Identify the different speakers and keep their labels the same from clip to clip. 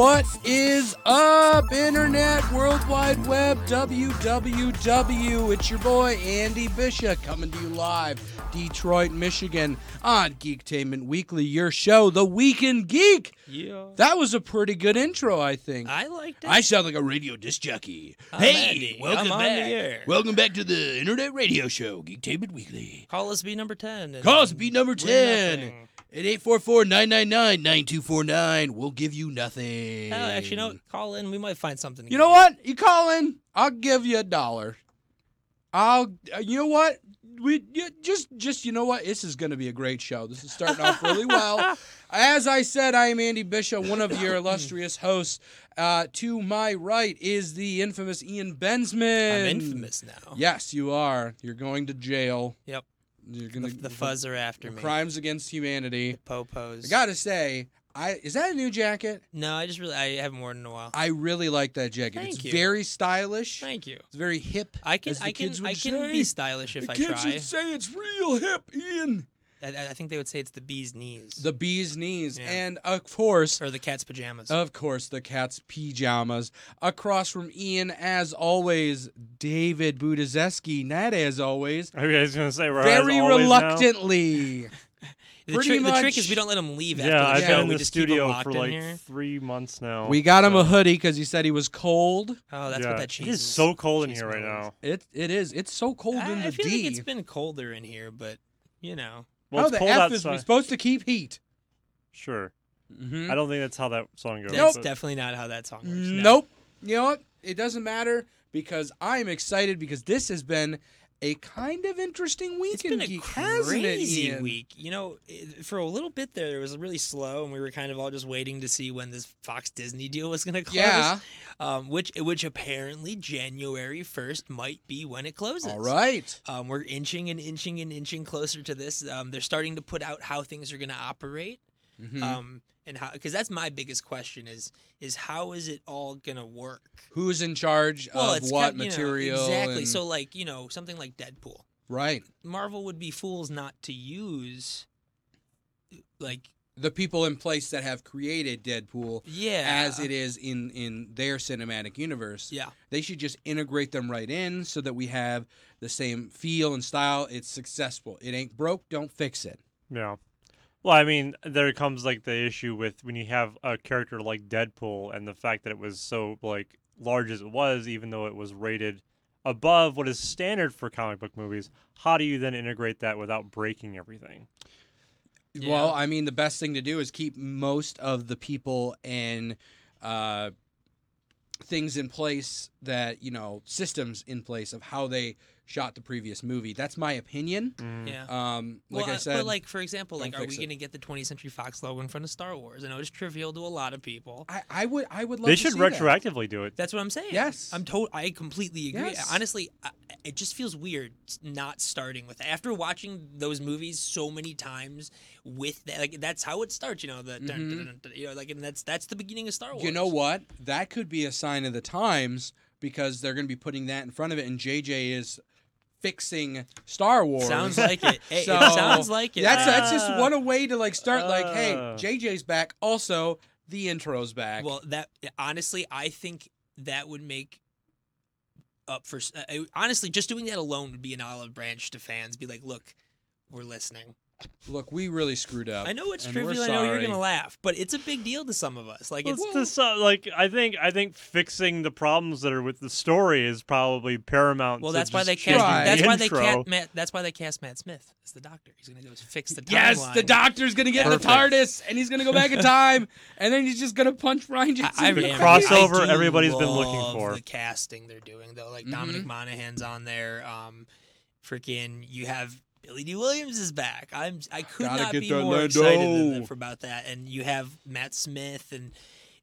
Speaker 1: What is up, Internet, World Wide Web, WWW? It's your boy, Andy Bishop, coming to you live, Detroit, Michigan, on Geektainment Weekly, your show, The Weekend Geek.
Speaker 2: Yeah.
Speaker 1: That was a pretty good intro, I think.
Speaker 2: I liked it.
Speaker 1: I sound like a radio disc jockey.
Speaker 2: I'm
Speaker 1: hey,
Speaker 2: Andy.
Speaker 1: welcome
Speaker 2: I'm
Speaker 1: back.
Speaker 2: the air.
Speaker 1: Welcome back to the Internet Radio Show, Geektainment Weekly.
Speaker 2: Call us B number 10.
Speaker 1: Call us B number
Speaker 2: we're
Speaker 1: 10. At 844-999-9249, we'll give you nothing.
Speaker 2: Hell, actually, no. Call in. We might find something.
Speaker 1: You know what? You call in, I'll give you a dollar. I'll. uh, You know what? We you, just just you know what? This is going to be a great show. This is starting off really well. As I said, I am Andy Bishop, one of your illustrious hosts. Uh, to my right is the infamous Ian Bensman.
Speaker 2: I'm infamous now.
Speaker 1: Yes, you are. You're going to jail.
Speaker 2: Yep.
Speaker 1: You're
Speaker 2: The,
Speaker 1: going to
Speaker 2: the fuzz are after me.
Speaker 1: crimes against humanity.
Speaker 2: Popos.
Speaker 1: I gotta say, I is that a new jacket?
Speaker 2: No, I just really I haven't worn it in a while.
Speaker 1: I really like that jacket.
Speaker 2: Thank
Speaker 1: it's
Speaker 2: you.
Speaker 1: very stylish.
Speaker 2: Thank you.
Speaker 1: It's very hip.
Speaker 2: I can
Speaker 1: the
Speaker 2: I can I can
Speaker 1: say.
Speaker 2: be stylish if
Speaker 1: the
Speaker 2: I
Speaker 1: kids
Speaker 2: try.
Speaker 1: would say it's real hip, Ian.
Speaker 2: I, I think they would say it's the bee's knees
Speaker 1: The bee's knees,
Speaker 2: Yeah.
Speaker 1: and of course,
Speaker 2: or the cat's pajamas.
Speaker 1: of course, the cat's pajamas. Across from Ian, as always, David Budizeski. Not as always,
Speaker 3: I was gonna say we're
Speaker 1: very
Speaker 3: as
Speaker 1: reluctantly.
Speaker 2: the,
Speaker 1: pretty
Speaker 2: trick, the trick is we don't let him leave
Speaker 3: Yeah,
Speaker 2: after the
Speaker 3: I've
Speaker 2: show.
Speaker 3: been in
Speaker 2: we
Speaker 3: the
Speaker 2: just keep 'em
Speaker 3: studio for like three months now.
Speaker 1: We got him a hoodie because he said he was cold.
Speaker 2: Oh, that's
Speaker 3: yeah.
Speaker 2: what that cheese
Speaker 3: It is so cold in here right now.
Speaker 1: It it is. It's so cold
Speaker 2: I,
Speaker 1: in the
Speaker 2: I feel
Speaker 1: D.
Speaker 2: like it's been colder in here, but you know.
Speaker 3: Well,
Speaker 1: How the
Speaker 3: cold
Speaker 1: F is we supposed to keep heat?
Speaker 3: Sure.
Speaker 1: Mm-hmm.
Speaker 3: I don't think that's how that song goes.
Speaker 2: That's
Speaker 3: but-
Speaker 2: definitely not how that song works. no.
Speaker 1: Nope. You know what? It doesn't matter because I'm excited because this has been a kind of interesting week
Speaker 2: it's been a
Speaker 1: geek, hasn't it,
Speaker 2: crazy week. You know, for a little bit there, it was really slow, and we were kind of all just waiting to see when this Fox Disney deal was going to close.
Speaker 1: Yeah.
Speaker 2: Um, which which apparently January first might be when it closes.
Speaker 1: All right.
Speaker 2: Um, we're inching and inching and inching closer to this. Um, they're starting to put out how things are going to operate.
Speaker 1: Mhm.
Speaker 2: Um, and how because that's my biggest question is is how is it all gonna work?
Speaker 1: Who's in charge
Speaker 2: Well,
Speaker 1: of
Speaker 2: it's
Speaker 1: what
Speaker 2: kind- you know,
Speaker 1: material?
Speaker 2: exactly.
Speaker 1: and-
Speaker 2: So like you know something like Deadpool.
Speaker 1: right.
Speaker 2: Marvel would be fools not to use like
Speaker 1: The people in place that have created Deadpool
Speaker 2: yeah
Speaker 1: as it is in in their cinematic universe.
Speaker 2: yeah
Speaker 1: They should just integrate them right in so that we have the same feel and style. It's successful. It ain't broke, don't fix it.
Speaker 3: Yeah. Well, I mean, there comes like the issue with when you have a character like Deadpool and the fact that it was so like large as it was, even though it was rated above what is standard for comic book movies. How do you then integrate that without breaking everything?
Speaker 1: Well, I mean, the best thing to do is keep most of the people and uh, things in place that you know systems in place of how they shot the previous movie. That's my opinion.
Speaker 3: Mm.
Speaker 2: yeah.
Speaker 1: Um, like
Speaker 2: well,
Speaker 1: I said,
Speaker 2: but like for example, like are we gonna get the 20th Century Fox logo in front of Star Wars? I know it's trivial to a lot of people.
Speaker 1: I, I would, I would love.
Speaker 3: They
Speaker 1: to
Speaker 3: should
Speaker 1: see that.
Speaker 3: retroactively do it.
Speaker 2: That's what I'm saying.
Speaker 1: Yes.
Speaker 2: I'm to- I completely agree.
Speaker 1: Yes.
Speaker 2: Honestly, I, it just feels weird not starting with after watching those movies so many times with that. Like that's how it starts. You know the dun, dun,
Speaker 1: Mhm.
Speaker 2: dun, dun, you know like and that's that's the beginning of Star Wars.
Speaker 1: You know what? That could be a sign of the times because they're going to be putting that in front of it, and JJ is fixing Star Wars.
Speaker 2: Sounds like it. Hey,
Speaker 1: So,
Speaker 2: it sounds like it.
Speaker 1: That's that's just
Speaker 3: Ah.
Speaker 1: one way to like start. like, hey,
Speaker 3: Ah.
Speaker 1: JJ's back. Also, the intro's back.
Speaker 2: Well, that honestly, I think that would make up for. Uh, honestly, just doing that alone would be an olive branch to fans. Be like, look, we're listening.
Speaker 1: Look, we really screwed up.
Speaker 2: I know it's
Speaker 1: and
Speaker 2: trivial. I know you're gonna laugh, but it's a big deal to some of us. Like it's
Speaker 3: it's the so- like I think I think fixing the problems that are with the story is probably paramount.
Speaker 2: well,
Speaker 3: to
Speaker 2: that's why they cast.
Speaker 1: Try.
Speaker 2: That's
Speaker 3: the
Speaker 2: why they cast Matt. That's why they cast Matt Smith as the Doctor. He's gonna go fix the timeline.
Speaker 1: Yes, the doctor's gonna get in the TARDIS and he's gonna go back in time, and then he's just gonna punch Ryan
Speaker 2: I,
Speaker 1: Jensen.
Speaker 2: I
Speaker 1: in the
Speaker 2: am-
Speaker 3: crossover
Speaker 2: I do
Speaker 3: everybody's been looking for.
Speaker 2: The casting they're doing though, like
Speaker 1: Mhm.
Speaker 2: Dominic Monaghan's on there. Um, freaking, you have Billy Dee Williams is back. I'm I could
Speaker 1: Gotta
Speaker 2: not
Speaker 1: get
Speaker 2: be more
Speaker 1: Lando.
Speaker 2: excited than that for about that. And you have Matt Smith and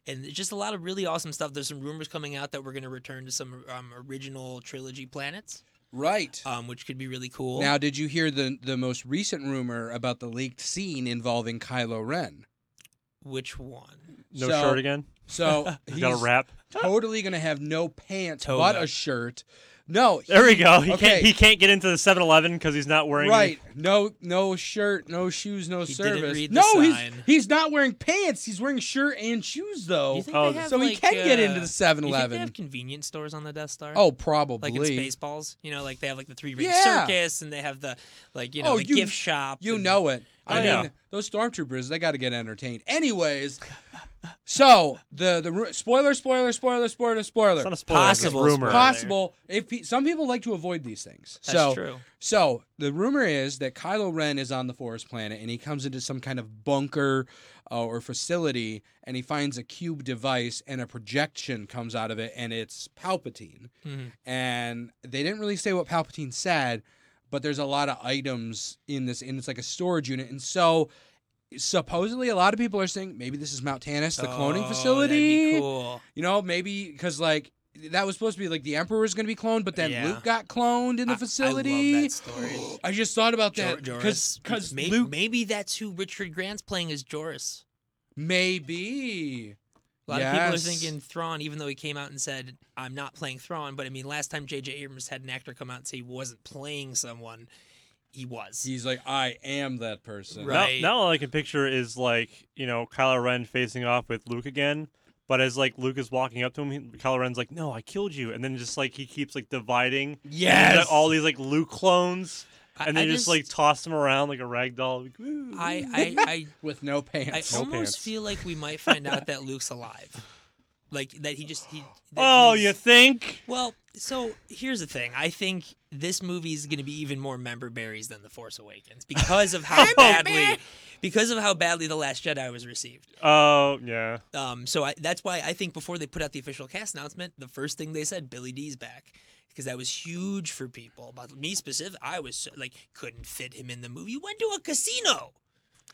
Speaker 2: and just a lot of really awesome stuff. There's some rumors coming out that we're going to return to some um, original trilogy planets,
Speaker 1: Right.
Speaker 2: um, which could be really cool.
Speaker 1: Now, did you hear the the most recent rumor about the leaked scene involving Kylo Ren?
Speaker 2: which one?
Speaker 3: No
Speaker 1: So-
Speaker 3: shirt again.
Speaker 1: So
Speaker 3: he's got a
Speaker 1: he's
Speaker 3: rap.
Speaker 1: totally gonna have no pants
Speaker 2: Toga.
Speaker 1: but a shirt. No,
Speaker 3: There we go. He
Speaker 1: Okay.
Speaker 3: can't. He can't get into the 7-Eleven because he's not wearing.
Speaker 1: Right. No no shirt, no shoes, no
Speaker 2: He didn't
Speaker 1: service.
Speaker 2: read
Speaker 1: no, he's
Speaker 2: sign.
Speaker 1: he's not wearing pants. He's wearing shirt and shoes though.
Speaker 2: you think
Speaker 3: Oh,
Speaker 2: they have,
Speaker 1: so he
Speaker 2: like,
Speaker 1: can get into
Speaker 2: uh,
Speaker 1: the
Speaker 2: do you think they
Speaker 1: 7-Eleven.
Speaker 2: have convenience stores on the Death Star?
Speaker 1: Oh, probably.
Speaker 2: like in Spaceballs, you know, like they have like the three ring
Speaker 1: Yeah.
Speaker 2: circus, and they have the like you know
Speaker 1: Oh,
Speaker 2: the
Speaker 1: you-
Speaker 2: gift shop.
Speaker 1: You
Speaker 2: and-
Speaker 1: know it. I mean,
Speaker 3: yeah.
Speaker 1: those stormtroopers, they got to get entertained. Anyways, so the the spoiler, spoiler, spoiler, spoiler, spoiler.
Speaker 3: It's not a spoiler. it's
Speaker 2: Possible
Speaker 3: rumor.
Speaker 1: Possible. If pe- some people like to avoid these things,
Speaker 2: That's
Speaker 1: so
Speaker 2: true.
Speaker 1: so the rumor is that Kylo Ren is on the Forest Planet and he comes into some kind of bunker uh, or facility and he finds a cube device and a projection comes out of it and it's Palpatine.
Speaker 2: Mhm.
Speaker 1: And they didn't really say what Palpatine said, but there's a lot of items in this and it's like a storage unit. And so supposedly a lot of people are saying maybe this is Mount Tantiss, the
Speaker 2: Oh,
Speaker 1: cloning
Speaker 2: that'd
Speaker 1: facility.
Speaker 2: be cool.
Speaker 1: You know, maybe because like that was supposed to be like the Emperor was going to be cloned, but then
Speaker 2: Yeah.
Speaker 1: Luke got cloned in the
Speaker 2: I- I love
Speaker 1: facility.
Speaker 2: that story.
Speaker 1: I just thought about that because
Speaker 2: Joris.
Speaker 1: because
Speaker 2: May-
Speaker 1: Luke
Speaker 2: maybe that's who Richard Grant's playing as Joris.
Speaker 1: maybe
Speaker 2: A lot of people are thinking Thrawn, even though he came out and said, I'm not playing Thrawn. But I mean, last time J.J. Abrams had an actor come out and say he wasn't playing someone, he was.
Speaker 1: he's like I am that person.
Speaker 2: Right.
Speaker 3: Now, now all I can picture is like you know Kylo Ren facing off with Luke again. But as like Luke is walking up to him, he, Kylo Ren's like, "No, I killed you," and then just like he keeps like dividing and
Speaker 1: Yes.
Speaker 3: all these like Luke clones,
Speaker 2: I-
Speaker 3: and
Speaker 2: I
Speaker 3: they just, like toss them around like a rag doll. Like,
Speaker 2: I, I, I,
Speaker 1: with no
Speaker 2: I
Speaker 1: pants.
Speaker 3: No
Speaker 2: almost
Speaker 3: pants.
Speaker 2: feel like we might find out that Luke's alive. Like that he just he. that
Speaker 3: oh, you think?
Speaker 2: Well, so here's the thing. I think this movie is going to be even more member berries than The Force Awakens because of how badly, because of how badly The Last Jedi was received.
Speaker 3: Oh, yeah.
Speaker 2: Um, so I, that's why I think before they put out the official cast announcement, the first thing they said, Billy Dee's back, because that was huge for people. But me specific, I was so- like, couldn't fit him in the movie. You went to a casino,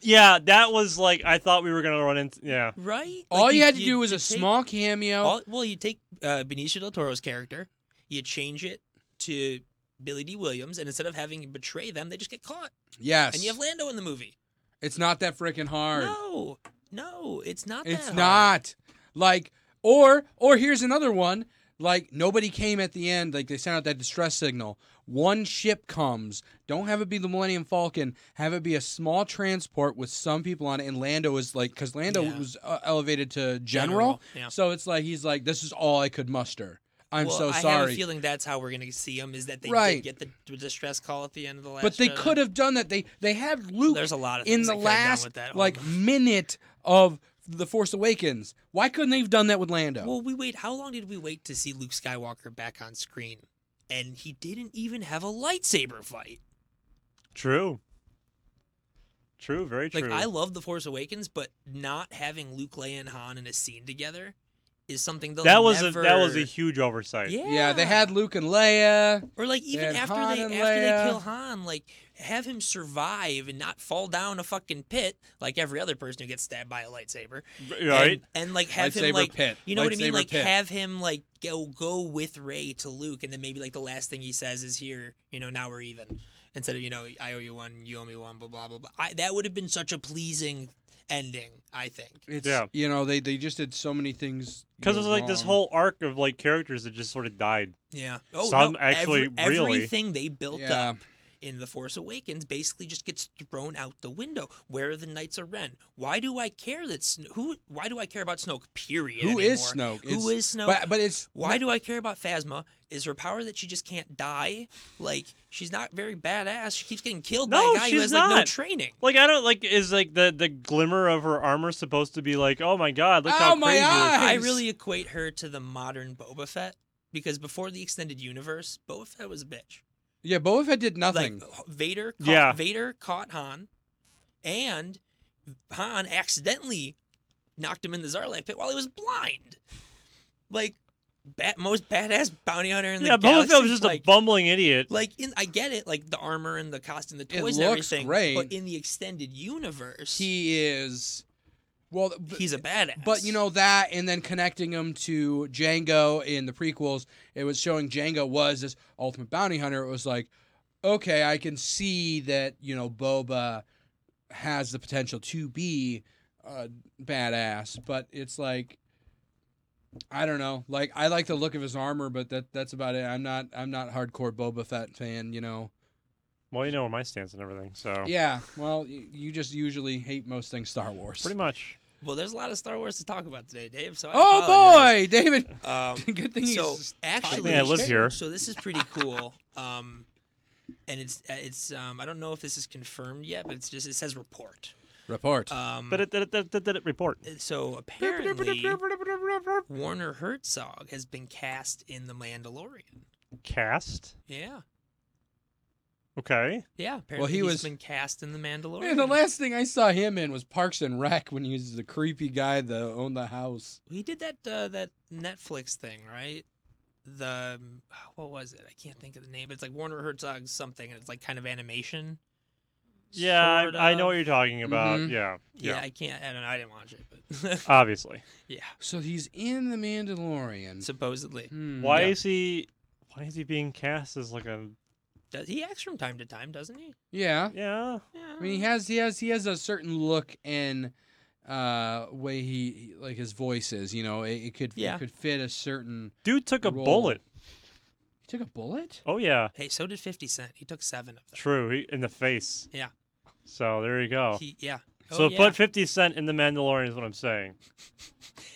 Speaker 3: Yeah, that was like I thought we were gonna run into. Yeah,
Speaker 2: right?
Speaker 1: all
Speaker 2: Like,
Speaker 1: you, had to do was a
Speaker 2: take-
Speaker 1: small cameo.
Speaker 2: all- well, you take uh, Benicio del Toro's character, you change it to Billy Dee Williams, and instead of having him betray them, they just get caught,
Speaker 1: yes,
Speaker 2: and you have Lando in the movie.
Speaker 1: it's not that freaking hard.
Speaker 2: No, no, it's not.
Speaker 1: it's
Speaker 2: that hard.
Speaker 1: not like or or here's another one. Like nobody came at the end. Like they sent out that distress signal. One ship comes. Don't have it be the Millennium Falcon. Have it be a small transport with some people on it. And Lando is like, because Lando
Speaker 2: Yeah.
Speaker 1: was uh, elevated to general.
Speaker 2: General, yeah.
Speaker 1: So it's like he's like, this is all I could muster. I'm
Speaker 2: well,
Speaker 1: so sorry.
Speaker 2: I have a feeling that's how we're gonna see him. Is that they
Speaker 1: Right.
Speaker 2: did get the distress call at the end of the last.
Speaker 1: but they
Speaker 2: Jedi.
Speaker 1: could have done that. They they have Luke
Speaker 2: There's a lot of
Speaker 1: in the
Speaker 2: they could have done
Speaker 1: last like
Speaker 2: Oh.
Speaker 1: minute of the Force Awakens. Why couldn't they have done that with Lando?
Speaker 2: Well, we wait. How long did we wait to see Luke Skywalker back on screen? And he didn't even have a lightsaber fight.
Speaker 3: true. True, very true.
Speaker 2: Like I love the Force Awakens, but not having Luke, Leia, and Han in a scene together is something they'll
Speaker 3: that was
Speaker 2: never...
Speaker 3: a that was a huge oversight.
Speaker 2: yeah.
Speaker 1: yeah, they had Luke and Leia.
Speaker 2: or like even
Speaker 1: had
Speaker 2: after
Speaker 1: Han
Speaker 2: they
Speaker 1: and
Speaker 2: after they kill Han, like have him survive and not fall down a fucking pit like every other person who gets stabbed by a lightsaber.
Speaker 3: Right.
Speaker 2: And, and like have
Speaker 1: Lightsaber
Speaker 2: him like
Speaker 1: pit.
Speaker 2: you know what I mean? Like
Speaker 1: pit.
Speaker 2: have him like go go with Rey to Luke, and then maybe like the last thing he says is here. You know, now we're even. Instead of you know, I owe you one, you owe me one, blah blah blah blah. I, that would have been such a pleasing ending. I think.
Speaker 1: It's,
Speaker 3: Yeah.
Speaker 1: You know, they they just did so many things.
Speaker 3: Because
Speaker 1: go
Speaker 3: it was like this whole arc of like characters that just sort of died.
Speaker 2: Yeah. Oh,
Speaker 3: Some
Speaker 2: no,
Speaker 3: actually
Speaker 2: every-
Speaker 3: really-
Speaker 2: everything they built
Speaker 1: Yeah.
Speaker 2: up in the Force Awakens basically just gets thrown out the window. Where are the Knights of Ren? Why do I care that Sno- who? Why do I care about Snoke? Period.
Speaker 1: Who is
Speaker 2: anymore?
Speaker 1: Snoke?
Speaker 2: Who
Speaker 1: It's-
Speaker 2: is Snoke?
Speaker 1: But but it's
Speaker 2: Why do I care about Phasma? Is her power that she just can't die? Like she's not very badass. She keeps getting killed by
Speaker 3: No,
Speaker 2: a guy who
Speaker 3: she's
Speaker 2: has like no
Speaker 3: not.
Speaker 2: training.
Speaker 3: Like I don't like is like the the glimmer of her armor supposed to be like oh my god look
Speaker 1: Oh,
Speaker 3: how
Speaker 1: my
Speaker 3: crazy
Speaker 1: eyes!
Speaker 2: I really equate her to the modern Boba Fett because before the extended universe, Boba Fett was a bitch.
Speaker 1: Yeah, Boba Fett did nothing.
Speaker 2: Like Vader, caught,
Speaker 3: Yeah.
Speaker 2: Vader caught Han, and Han accidentally knocked him in the Sarlacc pit while he was blind. Like, bat, most badass bounty hunter in the
Speaker 3: yeah Boba
Speaker 2: galaxy.
Speaker 3: Fett was just
Speaker 2: like,
Speaker 3: a bumbling idiot.
Speaker 2: like in I get it, like the armor and the costume, the
Speaker 1: It
Speaker 2: toys and
Speaker 1: looks
Speaker 2: everything.
Speaker 1: great.
Speaker 2: But in the extended universe,
Speaker 1: he is well. b-
Speaker 2: he's a badass.
Speaker 1: But you know that, and then connecting him to Jango in the prequels, it was showing Jango was this ultimate bounty hunter. It was like, okay, I can see that you know Boba has the potential to be a badass, but it's like I don't know. Like I like the look of his armor, but that that's about it. I'm not I'm not hardcore Boba Fett fan. You know.
Speaker 3: Well, you know my stance and everything, so
Speaker 1: Yeah. Well, you, you just usually hate most things Star Wars.
Speaker 3: pretty much.
Speaker 2: Well, there's a lot of Star Wars to talk about today, Dave. So I
Speaker 1: Oh
Speaker 2: apologize.
Speaker 1: boy, David.
Speaker 2: Um,
Speaker 1: Good thing he's
Speaker 2: so
Speaker 1: just
Speaker 2: actually,
Speaker 3: Yeah, I live here.
Speaker 2: So this is pretty cool. Um, and it's it's um, I don't know if this is confirmed yet, but it's just it says report.
Speaker 1: report.
Speaker 2: Um,
Speaker 3: But it did it, did it, did it report.
Speaker 2: so apparently Werner Herzog has been cast in The Mandalorian.
Speaker 3: Cast.
Speaker 2: Yeah,
Speaker 3: Okay.
Speaker 2: yeah. Apparently
Speaker 1: he
Speaker 2: he's
Speaker 1: was-
Speaker 2: been cast in The Mandalorian.
Speaker 1: Man, the last thing I saw him in was Parks and Rec when he was the creepy guy that owned the house.
Speaker 2: He did that uh, that Netflix thing, right? The um, what was it? I can't think of the name. But it's like Werner Herzog something, and it's like kind of animation.
Speaker 3: Yeah,
Speaker 2: sort
Speaker 3: I, I know what you're talking about.
Speaker 1: Mhm.
Speaker 3: Yeah.
Speaker 2: Yeah,
Speaker 3: Yeah.
Speaker 2: I can't. I don't know. I didn't watch it, but
Speaker 3: Obviously.
Speaker 2: yeah,
Speaker 1: So he's in the Mandalorian.
Speaker 2: supposedly.
Speaker 1: Hmm.
Speaker 3: Why
Speaker 2: Yeah.
Speaker 3: is he? Why is he being cast as like a?
Speaker 2: Does he acts from time to time, doesn't he?
Speaker 1: Yeah.
Speaker 3: Yeah.
Speaker 2: Yeah.
Speaker 1: I mean, he has he has he has a certain look and uh way he, he- like his voice is. You know, it, it could
Speaker 2: Yeah.
Speaker 1: it could fit a certain.
Speaker 3: Dude took a
Speaker 1: Roll.
Speaker 3: bullet.
Speaker 1: He took a bullet.
Speaker 3: Oh yeah.
Speaker 2: Hey, so did Fifty Cent. He took seven of them.
Speaker 3: True. He, in the face.
Speaker 2: Yeah.
Speaker 3: So there you go.
Speaker 2: He, yeah.
Speaker 3: so
Speaker 2: Oh, yeah.
Speaker 3: put 50 Cent in the Mandalorian is what I'm saying.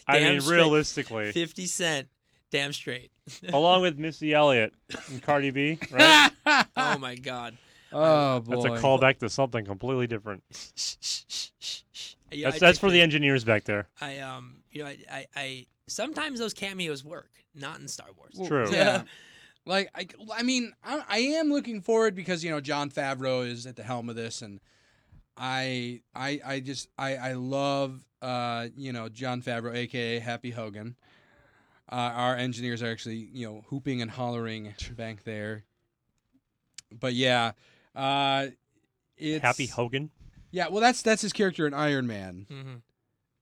Speaker 3: I mean,
Speaker 2: straight.
Speaker 3: realistically,
Speaker 2: Fifty Cent. Damn straight.
Speaker 3: Along with Missy Elliott and Cardi B, right?
Speaker 2: oh my God.
Speaker 1: oh boy.
Speaker 3: That's a callback to something completely different.
Speaker 2: Yeah,
Speaker 3: That's
Speaker 2: I
Speaker 3: that's for the engineers back there.
Speaker 2: I um, you know, I, I, I sometimes those cameos work, not in Star Wars.
Speaker 1: Well,
Speaker 3: True.
Speaker 1: Yeah. Like I, I mean, I, I am looking forward because you know Jon Favreau is at the helm of this, and I, I, I just, I, I love, uh, you know, Jon Favreau, aka Happy Hogan. Uh, our engineers are actually, you know, hooping and hollering back there. But yeah, uh, it's
Speaker 3: Happy Hogan.
Speaker 1: Yeah, well, that's that's his character in Iron Man.
Speaker 2: hmm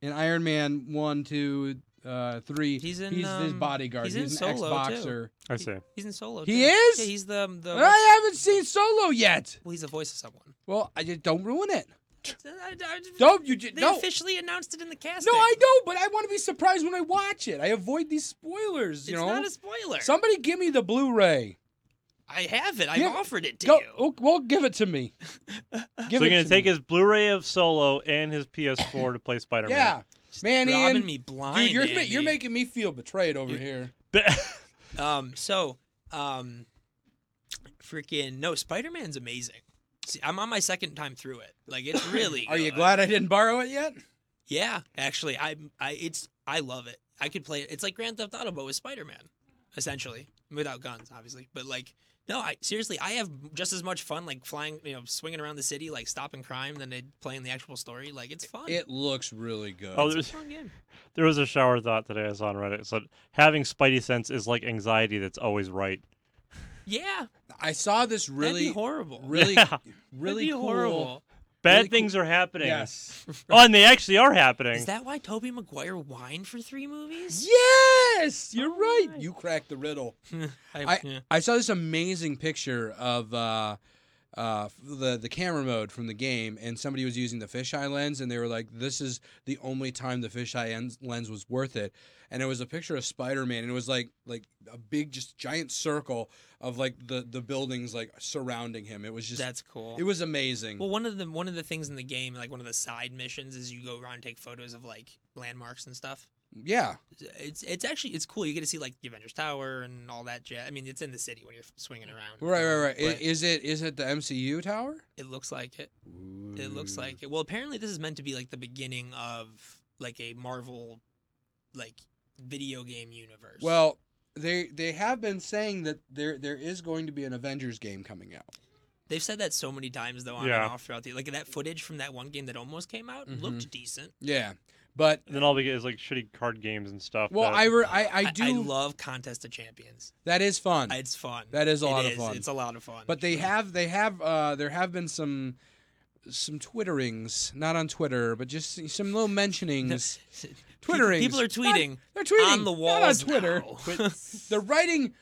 Speaker 1: In Iron Man one, two, uh, three,
Speaker 2: He's in,
Speaker 1: he's his
Speaker 2: um,
Speaker 1: bodyguard.
Speaker 2: he's
Speaker 1: He's,
Speaker 2: in
Speaker 1: an
Speaker 2: Solo, too.
Speaker 1: ex-boxer.
Speaker 3: I see.
Speaker 2: He's in Solo.
Speaker 1: He is?
Speaker 2: Yeah, he's the the.
Speaker 1: I haven't seen Solo yet.
Speaker 2: well, he's the voice of someone.
Speaker 1: Well, I just don't ruin it.
Speaker 2: I- I-
Speaker 1: Don't you? ju-
Speaker 2: They
Speaker 1: No,
Speaker 2: officially announced it in the casting.
Speaker 1: no, I know, but I want to be surprised when I watch it. I avoid these spoilers. You
Speaker 2: It's
Speaker 1: know,
Speaker 2: not a spoiler.
Speaker 1: somebody give me the Blu-ray.
Speaker 2: I have it. I
Speaker 1: Yeah,
Speaker 2: offered it to
Speaker 1: Go,
Speaker 2: you.
Speaker 1: oh, well, give it to me. Give
Speaker 3: so
Speaker 1: it
Speaker 3: you're gonna
Speaker 1: to
Speaker 3: take
Speaker 1: me.
Speaker 3: his Blu-ray of Solo and his PS4 to play Spider-Man.
Speaker 1: Yeah, man,
Speaker 2: Robbing
Speaker 1: Ian,
Speaker 2: me blind.
Speaker 1: dude, you're
Speaker 2: Andy.
Speaker 1: you're making me feel betrayed over
Speaker 2: You-
Speaker 1: here.
Speaker 2: Um. So, um, freaking no, Spider Man's amazing. See, I'm on my second time through it. Like it's really.
Speaker 1: Are you
Speaker 2: good.
Speaker 1: glad I didn't borrow it yet?
Speaker 2: Yeah, actually, I, I, it's, I love it. I could play it. It's like Grand Theft Auto, but with Spider Man, essentially, without guns, obviously. But like, no, I seriously, I have just as much fun like flying, you know, swinging around the city, like stopping crime, than they playing the actual story. Like, it's fun.
Speaker 1: It looks really good.
Speaker 3: Oh,
Speaker 2: it's a
Speaker 3: there's,
Speaker 2: fun game.
Speaker 3: there was a shower thought today I saw on Reddit. It said having Spidey sense is like anxiety that's always right.
Speaker 2: Yeah,
Speaker 1: I saw this
Speaker 2: that'd
Speaker 1: really,
Speaker 2: be horrible.
Speaker 1: really,
Speaker 3: Yeah.
Speaker 1: really
Speaker 2: that'd be
Speaker 1: cool.
Speaker 2: horrible.
Speaker 3: Bad
Speaker 1: Really cool-
Speaker 3: things are happening.
Speaker 1: Yes.
Speaker 3: Oh, and they actually are happening.
Speaker 2: Is that why Tobey Maguire whined for three movies?
Speaker 1: Yes, you're
Speaker 2: Oh,
Speaker 1: right.
Speaker 2: right.
Speaker 1: You cracked the riddle.
Speaker 2: I,
Speaker 1: I-
Speaker 2: yeah.
Speaker 1: I saw this amazing picture of uh, uh, the the camera mode from the game, and somebody was using the fisheye lens, and they were like, "This is the only time the fisheye lens was worth it." And it was a picture of Spider Man, and it was like like a big, just giant circle of like the the buildings like surrounding him. It was just,
Speaker 2: That's cool.
Speaker 1: it was amazing.
Speaker 2: Well, one of the one of the things in the game, like one of the side missions, is you go around and take photos of like landmarks and stuff.
Speaker 1: Yeah,
Speaker 2: It's it's actually it's cool. You get to see like the Avengers Tower and all that jazz. I mean, it's in the city when you're swinging around.
Speaker 1: right, right, right. I-
Speaker 2: But
Speaker 1: Is it is it the MCU tower?
Speaker 2: it looks like it. It looks like it. Well, apparently this is meant to be like the beginning of like a Marvel, like video game universe.
Speaker 1: Well, they they have been saying that there there is going to be an Avengers game coming out.
Speaker 2: they've said that so many times though on
Speaker 3: Yeah.
Speaker 2: and off throughout the like that footage from that one game that almost came out
Speaker 1: Mhm.
Speaker 2: looked decent.
Speaker 1: Yeah, but
Speaker 3: And then all we get is like shitty card games and stuff.
Speaker 1: well,
Speaker 3: that-
Speaker 1: I, re- I I
Speaker 2: I,
Speaker 1: do
Speaker 2: I love Contest of Champions.
Speaker 1: that is fun.
Speaker 2: It's fun.
Speaker 1: That is a
Speaker 2: It
Speaker 1: lot of fun.
Speaker 2: It's a lot of fun.
Speaker 1: but they have they have uh there have been some some twitterings, not on Twitter, but just some little mentionings. Twitterings.
Speaker 2: People are tweeting
Speaker 1: They're tweeting
Speaker 2: on the
Speaker 1: not on Twitter. They're writing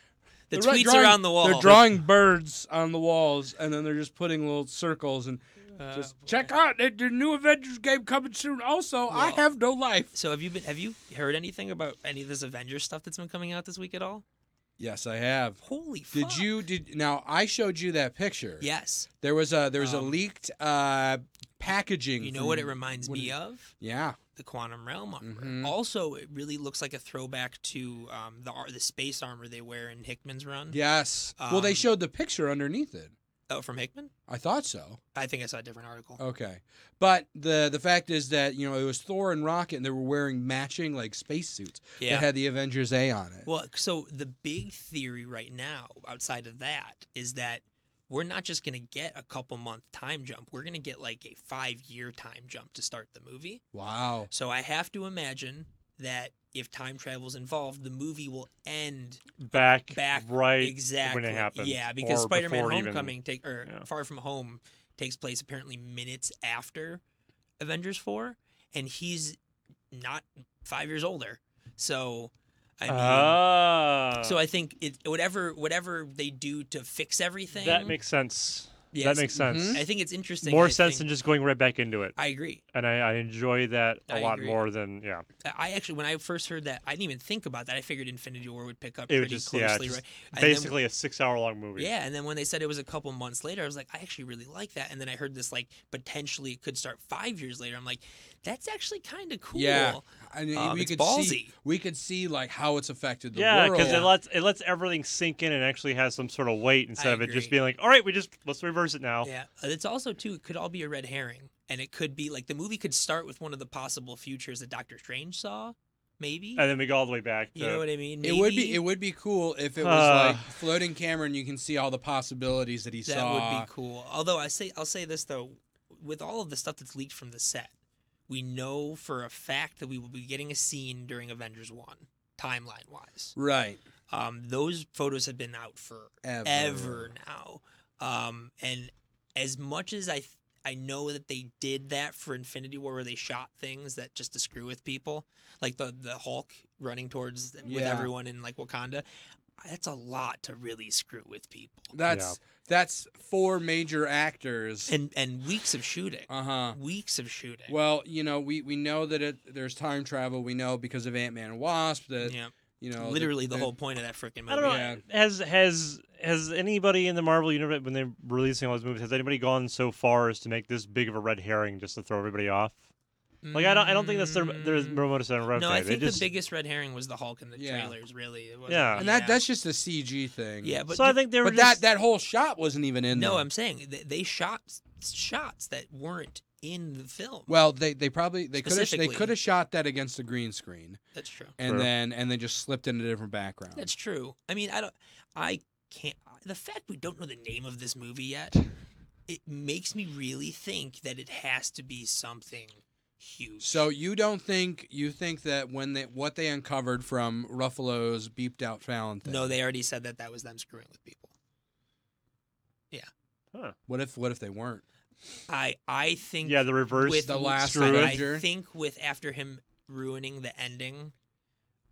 Speaker 2: the
Speaker 1: they're
Speaker 2: tweets
Speaker 1: drawing-
Speaker 2: are on the wall.
Speaker 1: They're drawing birds on the walls, and then they're just putting little circles and
Speaker 2: Uh,
Speaker 1: Just check out the, the new Avengers game coming soon. Also, I
Speaker 2: Well-
Speaker 1: have no life.
Speaker 2: So have you been? Have you heard anything about any of this Avengers stuff that's been coming out this week at all?
Speaker 1: Yes, I have.
Speaker 2: Holy fuck!
Speaker 1: Did you did now? I showed you that picture.
Speaker 2: Yes.
Speaker 1: There was a there was a
Speaker 2: Um,
Speaker 1: leaked uh, packaging.
Speaker 2: You know what it reminds
Speaker 1: what
Speaker 2: me
Speaker 1: is-
Speaker 2: of?
Speaker 1: Yeah.
Speaker 2: The quantum realm armor.
Speaker 1: Mhm.
Speaker 2: Also, it really looks like a throwback to um, the ar- the space armor they wear in Hickman's run.
Speaker 1: Yes. well, they
Speaker 2: Um,
Speaker 1: showed the picture underneath it.
Speaker 2: Oh, from Hickman?
Speaker 1: I thought so.
Speaker 2: I think I saw a different article.
Speaker 1: Okay. But the the fact is that you know it was Thor and Rocket, and they were wearing matching like spacesuits
Speaker 2: yeah.
Speaker 1: that had the Avengers A on it.
Speaker 2: Well, so the big theory right now, outside of that, is that we're not just going to get a couple month time jump. We're going to get like a five year time jump to start the movie.
Speaker 1: wow.
Speaker 2: So I have to imagine that if time travel is involved, the movie will end
Speaker 3: back,
Speaker 2: back
Speaker 3: right
Speaker 2: exactly
Speaker 3: when it happens.
Speaker 2: Yeah, because Spider-Man:
Speaker 3: before even.
Speaker 2: Homecoming take or
Speaker 3: Yeah.
Speaker 2: Far From Home takes place apparently minutes after Avengers Four, and he's not five years older. So I mean.
Speaker 3: Ah,
Speaker 2: So I think it whatever whatever they do to fix everything.
Speaker 3: that makes sense.
Speaker 2: Yes,
Speaker 3: that makes sense.
Speaker 1: Mhm.
Speaker 2: I think it's interesting.
Speaker 3: More
Speaker 2: I
Speaker 3: sense
Speaker 2: think-
Speaker 3: than just going right back into it,
Speaker 2: I agree.
Speaker 3: and I, I enjoy that a
Speaker 2: I
Speaker 3: lot
Speaker 2: agree.
Speaker 3: more than yeah.
Speaker 2: I actually, when I first heard that, I didn't even think about that. I figured Infinity War would pick up
Speaker 3: It
Speaker 2: pretty
Speaker 3: just yeah,
Speaker 2: closely,
Speaker 3: just
Speaker 2: right? And then-
Speaker 3: basically a six-hour-long movie.
Speaker 2: yeah, and then when they said it was a couple months later, I was like, I actually really like that. And then I heard this like potentially it could start five years later. I'm like, that's actually kind of cool.
Speaker 1: Yeah. I mean,
Speaker 2: Um,
Speaker 1: we
Speaker 2: it's
Speaker 1: could
Speaker 2: ballsy.
Speaker 1: see we could see like how it's affected the
Speaker 3: Yeah,
Speaker 1: world.
Speaker 3: because it lets it lets everything sink in and actually has some sort of weight instead of it just being like, all right, we just let's reverse it now.
Speaker 2: Yeah, Uh, it's also too. It could all be a red herring, and it could be like the movie could start with one of the possible futures that Doctor Strange saw, maybe.
Speaker 3: And then we go all the way back to
Speaker 2: you know what I mean?
Speaker 1: it would be it would be cool if it was
Speaker 3: Uh.
Speaker 1: like floating camera and you can see all the possibilities that he
Speaker 2: that
Speaker 1: saw.
Speaker 2: would be cool. Although I say I'll say this though, with all of the stuff that's leaked from the set, we know for a fact that we will be getting a scene during Avengers One, timeline wise.
Speaker 1: Right.
Speaker 2: Um, those photos have been out for
Speaker 1: Ever.
Speaker 2: ever now. Um, and as much as I I know that they did that for Infinity War, where they shot things that just to screw with people, like the the Hulk running towards with everyone in like Wakanda. That's a lot to really screw with people,
Speaker 1: That's that's four major actors.
Speaker 2: and and weeks of shooting,
Speaker 1: Uh huh.
Speaker 2: weeks of shooting.
Speaker 1: Well, you know, we, we know that it there's time travel. We know because of Ant Man and Wasp that
Speaker 2: yeah,
Speaker 1: you know
Speaker 2: literally the
Speaker 1: that-
Speaker 2: whole point of that freaking movie.
Speaker 3: I don't know.
Speaker 1: Yeah.
Speaker 3: Has has has anybody in the Marvel universe when they're releasing all those movies, has anybody gone so far as to make this big of a red herring just to throw everybody off? Like I don't I don't think that's their their
Speaker 2: Mm,
Speaker 3: modus operandi.
Speaker 2: No, I
Speaker 3: They
Speaker 2: think
Speaker 3: just,
Speaker 2: the biggest red herring was the Hulk in the
Speaker 1: Yeah.
Speaker 2: trailers. Really, it wasn't-
Speaker 3: Yeah.
Speaker 1: and that that's just a CG thing.
Speaker 2: yeah, but
Speaker 3: so I think they were
Speaker 1: but
Speaker 3: just,
Speaker 1: that that whole shot wasn't even in there.
Speaker 2: No,
Speaker 1: there.
Speaker 2: I'm saying they, they shot s- shots that weren't in the film.
Speaker 1: Well, they they probably they could have they
Speaker 2: Specifically.
Speaker 1: could have shot that against the green screen
Speaker 2: That's true.
Speaker 1: and
Speaker 3: True.
Speaker 1: then and then just slipped in a different background.
Speaker 2: That's true. I mean, I don't. I can't. The fact we don't know the name of this movie yet, it makes me really think that it has to be something huge.
Speaker 1: So you don't think you think that when they what they uncovered from Ruffalo's beeped out Fallon thing?
Speaker 2: no, they already said that that was them screwing with people. Yeah. Huh.
Speaker 1: What if what if they weren't?
Speaker 2: I I think
Speaker 3: yeah the reverse
Speaker 2: with
Speaker 1: the last
Speaker 3: screw it.
Speaker 2: I think with after him ruining the ending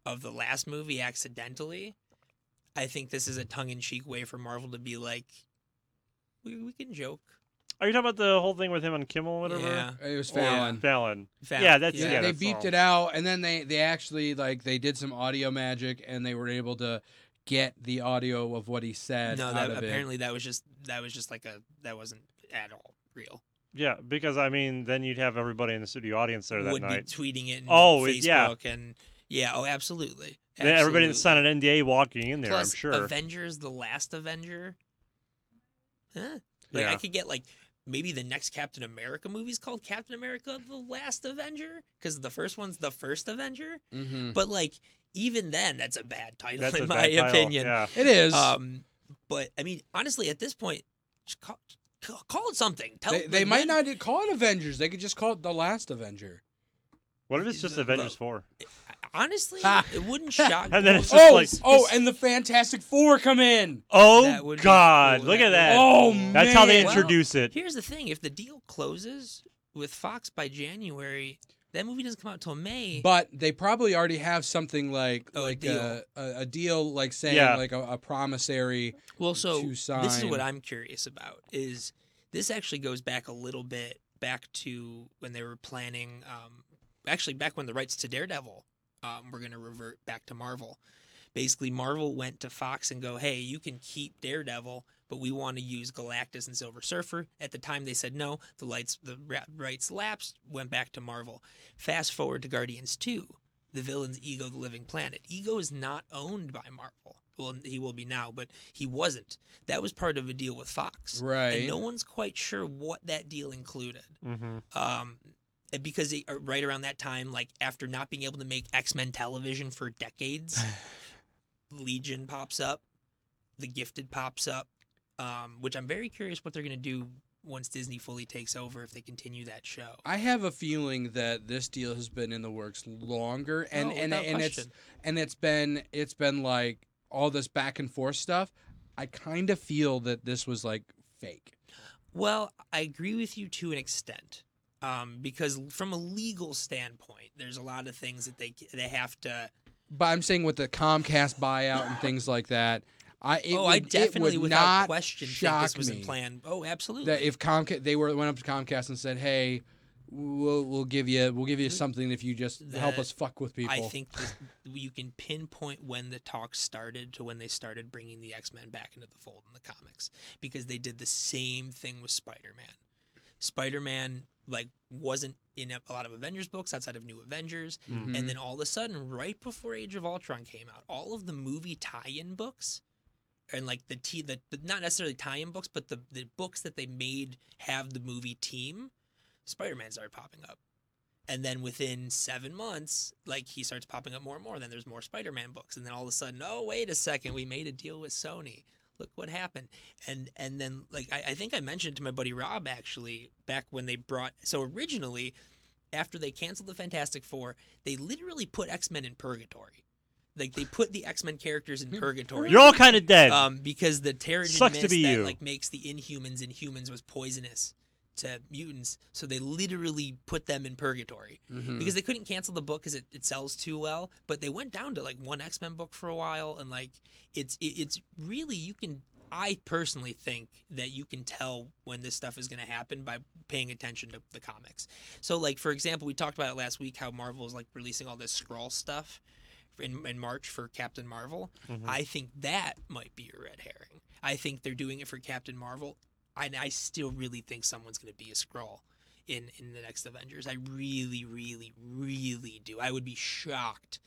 Speaker 2: of the last movie accidentally, I think this is a tongue-in-cheek way for Marvel to be like, we, we can joke.
Speaker 3: Are you talking about the whole thing with him on Kimmel or whatever?
Speaker 2: Yeah.
Speaker 1: It was
Speaker 2: Or-
Speaker 1: Fallon.
Speaker 3: Fallon.
Speaker 2: Fallon.
Speaker 3: Yeah, that's-
Speaker 1: Yeah,
Speaker 3: yeah,
Speaker 1: they
Speaker 3: that's
Speaker 1: beeped
Speaker 3: all.
Speaker 1: it out, and then they they actually like they did some audio magic, and they were able to get the audio of what he said
Speaker 2: no,
Speaker 1: out
Speaker 2: that
Speaker 1: of
Speaker 2: apparently that was just that was just like a that wasn't at all real.
Speaker 3: Yeah, because I mean, then you'd have everybody in the studio audience there that
Speaker 2: Would
Speaker 3: night.
Speaker 2: be tweeting it. And
Speaker 3: Oh,
Speaker 2: Facebook
Speaker 3: yeah.
Speaker 2: and yeah, oh, absolutely.
Speaker 3: And everybody that
Speaker 2: Absolutely.
Speaker 3: signed an NDA walking in there,
Speaker 2: Plus,
Speaker 3: I'm sure.
Speaker 2: Avengers: The Last Avenger. Huh? Like I could get like maybe the next Captain America movie is called Captain America: The Last Avenger because the first one's the first Avenger.
Speaker 1: Mhm.
Speaker 2: But like even then, that's a bad title
Speaker 3: That's
Speaker 2: in my
Speaker 3: title,
Speaker 2: opinion.
Speaker 3: Yeah.
Speaker 1: It is.
Speaker 2: Um, but I mean, honestly, at this point, call, call- call it something. Tell
Speaker 1: they they might not call it Avengers. They could just call it the Last Avenger.
Speaker 3: What if it's just
Speaker 2: The-
Speaker 3: Avengers
Speaker 2: the-
Speaker 3: 4?
Speaker 2: Honestly, it wouldn't shock. me.
Speaker 3: And then it's just
Speaker 1: Oh,
Speaker 3: like-
Speaker 1: oh, and the Fantastic Four come in.
Speaker 3: Oh,
Speaker 2: would be
Speaker 3: God.
Speaker 2: cool.
Speaker 3: Look
Speaker 2: That
Speaker 3: at
Speaker 2: would-
Speaker 3: that.
Speaker 1: Oh man,
Speaker 3: That's how they
Speaker 2: Well,
Speaker 3: introduce it.
Speaker 2: Here's the thing: if the deal closes with Fox by January, that movie doesn't come out till May.
Speaker 1: But they probably already have something like
Speaker 2: Oh, a
Speaker 1: like
Speaker 2: deal.
Speaker 1: A, a, a deal, like saying
Speaker 3: Yeah.
Speaker 1: like a, a promissory.
Speaker 2: well, so
Speaker 1: to
Speaker 2: this is
Speaker 1: sign.
Speaker 2: what I'm curious about: is This actually goes back a little bit back to when they were planning. Um, actually, back when the rights to Daredevil um, were going to revert back to Marvel. Basically, Marvel went to Fox and go, "Hey, you can keep Daredevil, but we want to use Galactus and Silver Surfer." At the time, they said no. The lights, the rights lapsed, went back to Marvel. Fast forward to Guardians Two, the villain's Ego, the Living Planet. Ego is not owned by Marvel. Well, he will be now, but he wasn't. That was part of a deal with Fox,
Speaker 1: Right.
Speaker 2: and no one's quite sure what that deal included.
Speaker 3: Mm-hmm.
Speaker 2: Um, because it, uh, right around that time, like after not being able to make X Men television for decades, Legion pops up, The Gifted pops up, um, which I'm very curious what they're gonna do once Disney fully takes over if they continue that show.
Speaker 1: I have a feeling that this deal has been in the works longer, and
Speaker 2: Oh,
Speaker 1: and and it's and it's been it's been like all this back and forth stuff. I kind of feel that this was like fake.
Speaker 2: Well, I agree with you to an extent. Um, because from a legal standpoint, there's a lot of things that they they have to.
Speaker 1: But I'm saying with the Comcast buyout and things like that, I it
Speaker 2: oh,
Speaker 1: would,
Speaker 2: I
Speaker 1: it
Speaker 2: definitely,
Speaker 1: would
Speaker 2: without
Speaker 1: not
Speaker 2: question, think
Speaker 1: shock
Speaker 2: this was
Speaker 1: me
Speaker 2: in plan. Oh, absolutely.
Speaker 1: that if Comcast they were went up to Comcast and said, "Hey, we'll we'll give you we'll give you something if you just help us fuck with people."
Speaker 2: I think this, you can pinpoint when the talks started to when they started bringing the X Men back into the fold in the comics because they did the same thing with Spider Man. Spider Man like wasn't in a, lot of Avengers books outside of New Avengers,
Speaker 1: Mhm.
Speaker 2: and then all of a sudden, right before Age of Ultron came out, all of the movie tie-in books. And like the t the, the not necessarily tie-in books, but the, the books that they made have the movie team, Spider-Man started popping up. And then within seven months, like he starts popping up more and more. Then there's more Spider-Man books, and then all of a sudden, oh wait a second, we made a deal with Sony. Look what happened. And and then like I, I think I mentioned to my buddy Rob actually back when they brought so originally, after they canceled the Fantastic Four, they literally put X-Men in purgatory. Like they put the X-Men characters in purgatory.
Speaker 3: You're all kind of dead.
Speaker 2: Um, because the Terrigen
Speaker 3: Sucks to
Speaker 2: mist
Speaker 3: be
Speaker 2: that
Speaker 3: you.
Speaker 2: like makes the Inhumans Inhumans was poisonous to mutants, so they literally put them in purgatory
Speaker 1: Mhm.
Speaker 2: because they couldn't cancel the book because it, it sells too well. But they went down to like one X Men book for a while, and like it's it, it's really you can. I personally think that you can tell when this stuff is going to happen by paying attention to the comics. So, like for example, we talked about it last week how Marvel is like releasing all this Skrull stuff in, in March for Captain Marvel.
Speaker 3: Mhm.
Speaker 2: I think that might be a red herring. I think they're doing it for Captain Marvel. I, I still really think someone's going to be a Skrull in in the next Avengers. I really, really, really do. I would be shocked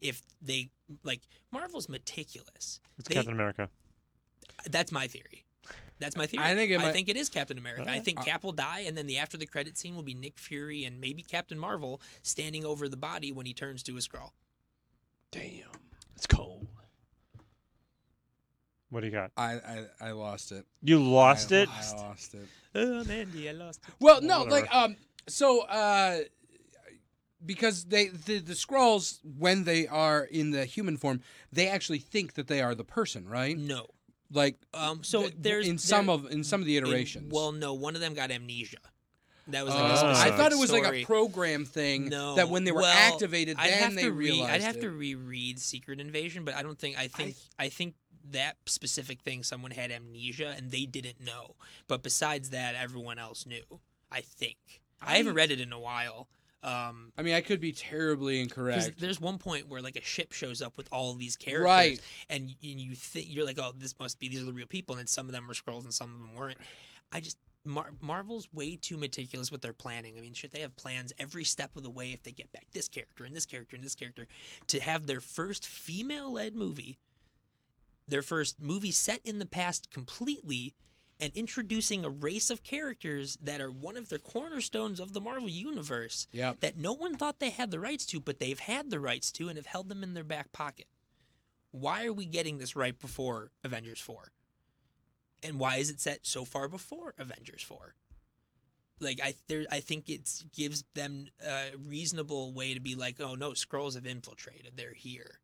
Speaker 2: if they like Marvel's meticulous.
Speaker 3: it's
Speaker 2: they-
Speaker 3: Captain America.
Speaker 2: That's my theory. That's my theory.
Speaker 1: I think it
Speaker 2: I think it is Captain America. I think
Speaker 1: Uh,
Speaker 2: Cap will die, and then the after the credit scene will be Nick Fury and maybe Captain Marvel standing over the body when he turns to a Skrull.
Speaker 3: Damn, it's cold. What do you got?
Speaker 1: I, I I lost it.
Speaker 3: You lost
Speaker 1: I,
Speaker 3: it.
Speaker 1: I lost it.
Speaker 2: Oh, Mandy, I lost it.
Speaker 1: Well, no,
Speaker 3: Whatever.
Speaker 1: like um, so uh, because they the the Skrulls when they are in the human form, they actually think that they are the person, right?
Speaker 2: No.
Speaker 1: Like
Speaker 2: Um. So
Speaker 1: th-
Speaker 2: there's
Speaker 1: in some
Speaker 2: there-
Speaker 1: of in some of the
Speaker 2: in-
Speaker 1: iterations.
Speaker 2: well, no, one of them got amnesia. That was
Speaker 1: Uh,
Speaker 2: like a
Speaker 3: Ah.
Speaker 2: specific
Speaker 1: I thought it was like a program thing
Speaker 2: No,
Speaker 1: that when they were
Speaker 2: well,
Speaker 1: activated,
Speaker 2: I'd
Speaker 1: then
Speaker 2: have
Speaker 1: they
Speaker 2: to read.
Speaker 1: realized
Speaker 2: I'd have
Speaker 1: it.
Speaker 2: to reread Secret Invasion, but I don't think. I think. I, think that specific thing, someone had amnesia and they didn't know. But besides that, everyone else knew. I think. I, haven't read it in a while. Um,
Speaker 1: I mean, I could be terribly incorrect.
Speaker 2: there's one point where like a ship shows up with all these characters,
Speaker 1: Right.
Speaker 2: and, and you think you're like, oh, this must be these are the real people, and then some of them were Skrulls and some of them weren't. I just Mar- Marvel's way too meticulous with their planning. I mean, should they have plans every step of the way if they get back this character and this character and this character to have their first female-led movie, their first movie set in the past completely. And introducing a race of characters that are one of the cornerstones of the Marvel universe
Speaker 1: Yep.
Speaker 2: that no one thought they had the rights to, but they've had the rights to and have held them in their back pocket. Why are we getting this right before Avengers 4? And why is it set so far before Avengers 4? Like I there I think it gives them a reasonable way to be like, "Oh no, Skrulls have infiltrated. They're here."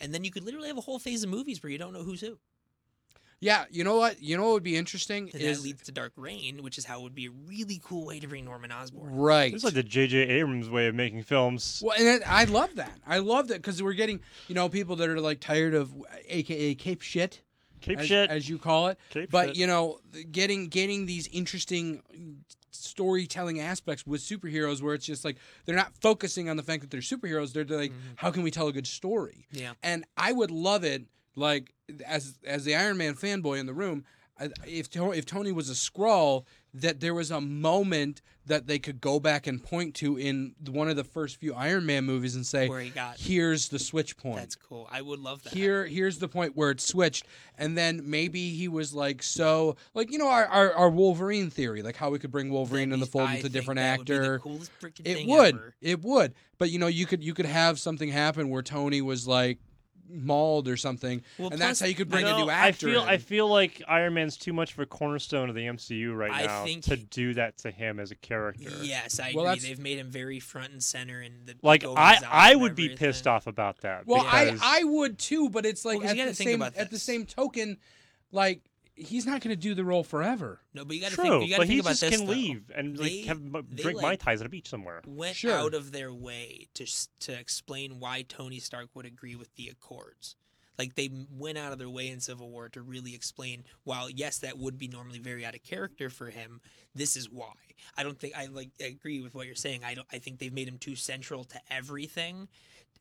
Speaker 2: And then you could literally have a whole phase of movies where you don't know who's who.
Speaker 1: Yeah. You know what? You know what would be interesting
Speaker 2: And
Speaker 1: is
Speaker 2: that leads to Dark Reign, which is how it would be a really cool way to bring Norman Osborn.
Speaker 1: right.
Speaker 3: It's like the J.J. Abrams way of making films.
Speaker 1: Well, and it, I love that. I love that because we're getting, you know, people that are like tired of AKA Cape shit,
Speaker 3: Cape
Speaker 1: as,
Speaker 3: shit.
Speaker 1: as you call it.
Speaker 3: Cape
Speaker 1: But
Speaker 3: shit.
Speaker 1: you know, getting getting these interesting storytelling aspects with superheroes, where it's just like they're not focusing on the fact that they're superheroes. They're, they're like,
Speaker 2: Mhm.
Speaker 1: how can we tell a good story?
Speaker 2: Yeah.
Speaker 1: And I would love it, like as as the Iron Man fanboy in the room, if if Tony was a Skrull, that there was a moment that they could go back and point to in one of the first few Iron Man movies and say,
Speaker 2: Where he got.
Speaker 1: "Here's the switch point."
Speaker 2: That's cool. I would love that.
Speaker 1: here here's the point where it switched and then maybe he was like so like you know our, our, our wolverine theory like how we could bring wolverine in the fold
Speaker 2: I
Speaker 1: with a different
Speaker 2: that would be the
Speaker 1: actor
Speaker 2: freaking
Speaker 1: it would
Speaker 2: ever.
Speaker 1: it would but you know you could you could have something happen where tony was like mauled or something
Speaker 2: Well,
Speaker 1: and that's how you could
Speaker 2: I
Speaker 1: bring a
Speaker 3: No,
Speaker 1: new
Speaker 3: I
Speaker 1: actor
Speaker 3: feel I feel like Iron Man's too much of a cornerstone of the MCU right
Speaker 2: I
Speaker 3: now
Speaker 2: think
Speaker 3: to
Speaker 2: he-
Speaker 3: do that to him as a character.
Speaker 2: Yes, I
Speaker 1: Well,
Speaker 2: agree. They've made him very front and center in the
Speaker 3: Like I I would be pissed off about that.
Speaker 1: well I,
Speaker 3: because-
Speaker 1: I would too but it's like
Speaker 2: Well, 'cause
Speaker 1: at the same at the same token like he's not going to do the role forever
Speaker 2: No, but you got to
Speaker 3: True,
Speaker 2: think. You got to
Speaker 3: but
Speaker 2: think
Speaker 3: he
Speaker 2: about
Speaker 3: just
Speaker 2: this.
Speaker 3: can
Speaker 2: though.
Speaker 3: leave and
Speaker 2: They-
Speaker 3: like have m-
Speaker 2: they,
Speaker 3: drink mai
Speaker 2: like-
Speaker 3: tais at a beach somewhere.
Speaker 2: Went
Speaker 1: Sure.
Speaker 2: out of their way to to explain why Tony Stark would agree with the Accords. Like they went out of their way in Civil War to really explain. While yes, that would be normally very out of character for him. This is why. I don't think I like I agree with what you're saying. I don't. I think they've made him too central to everything.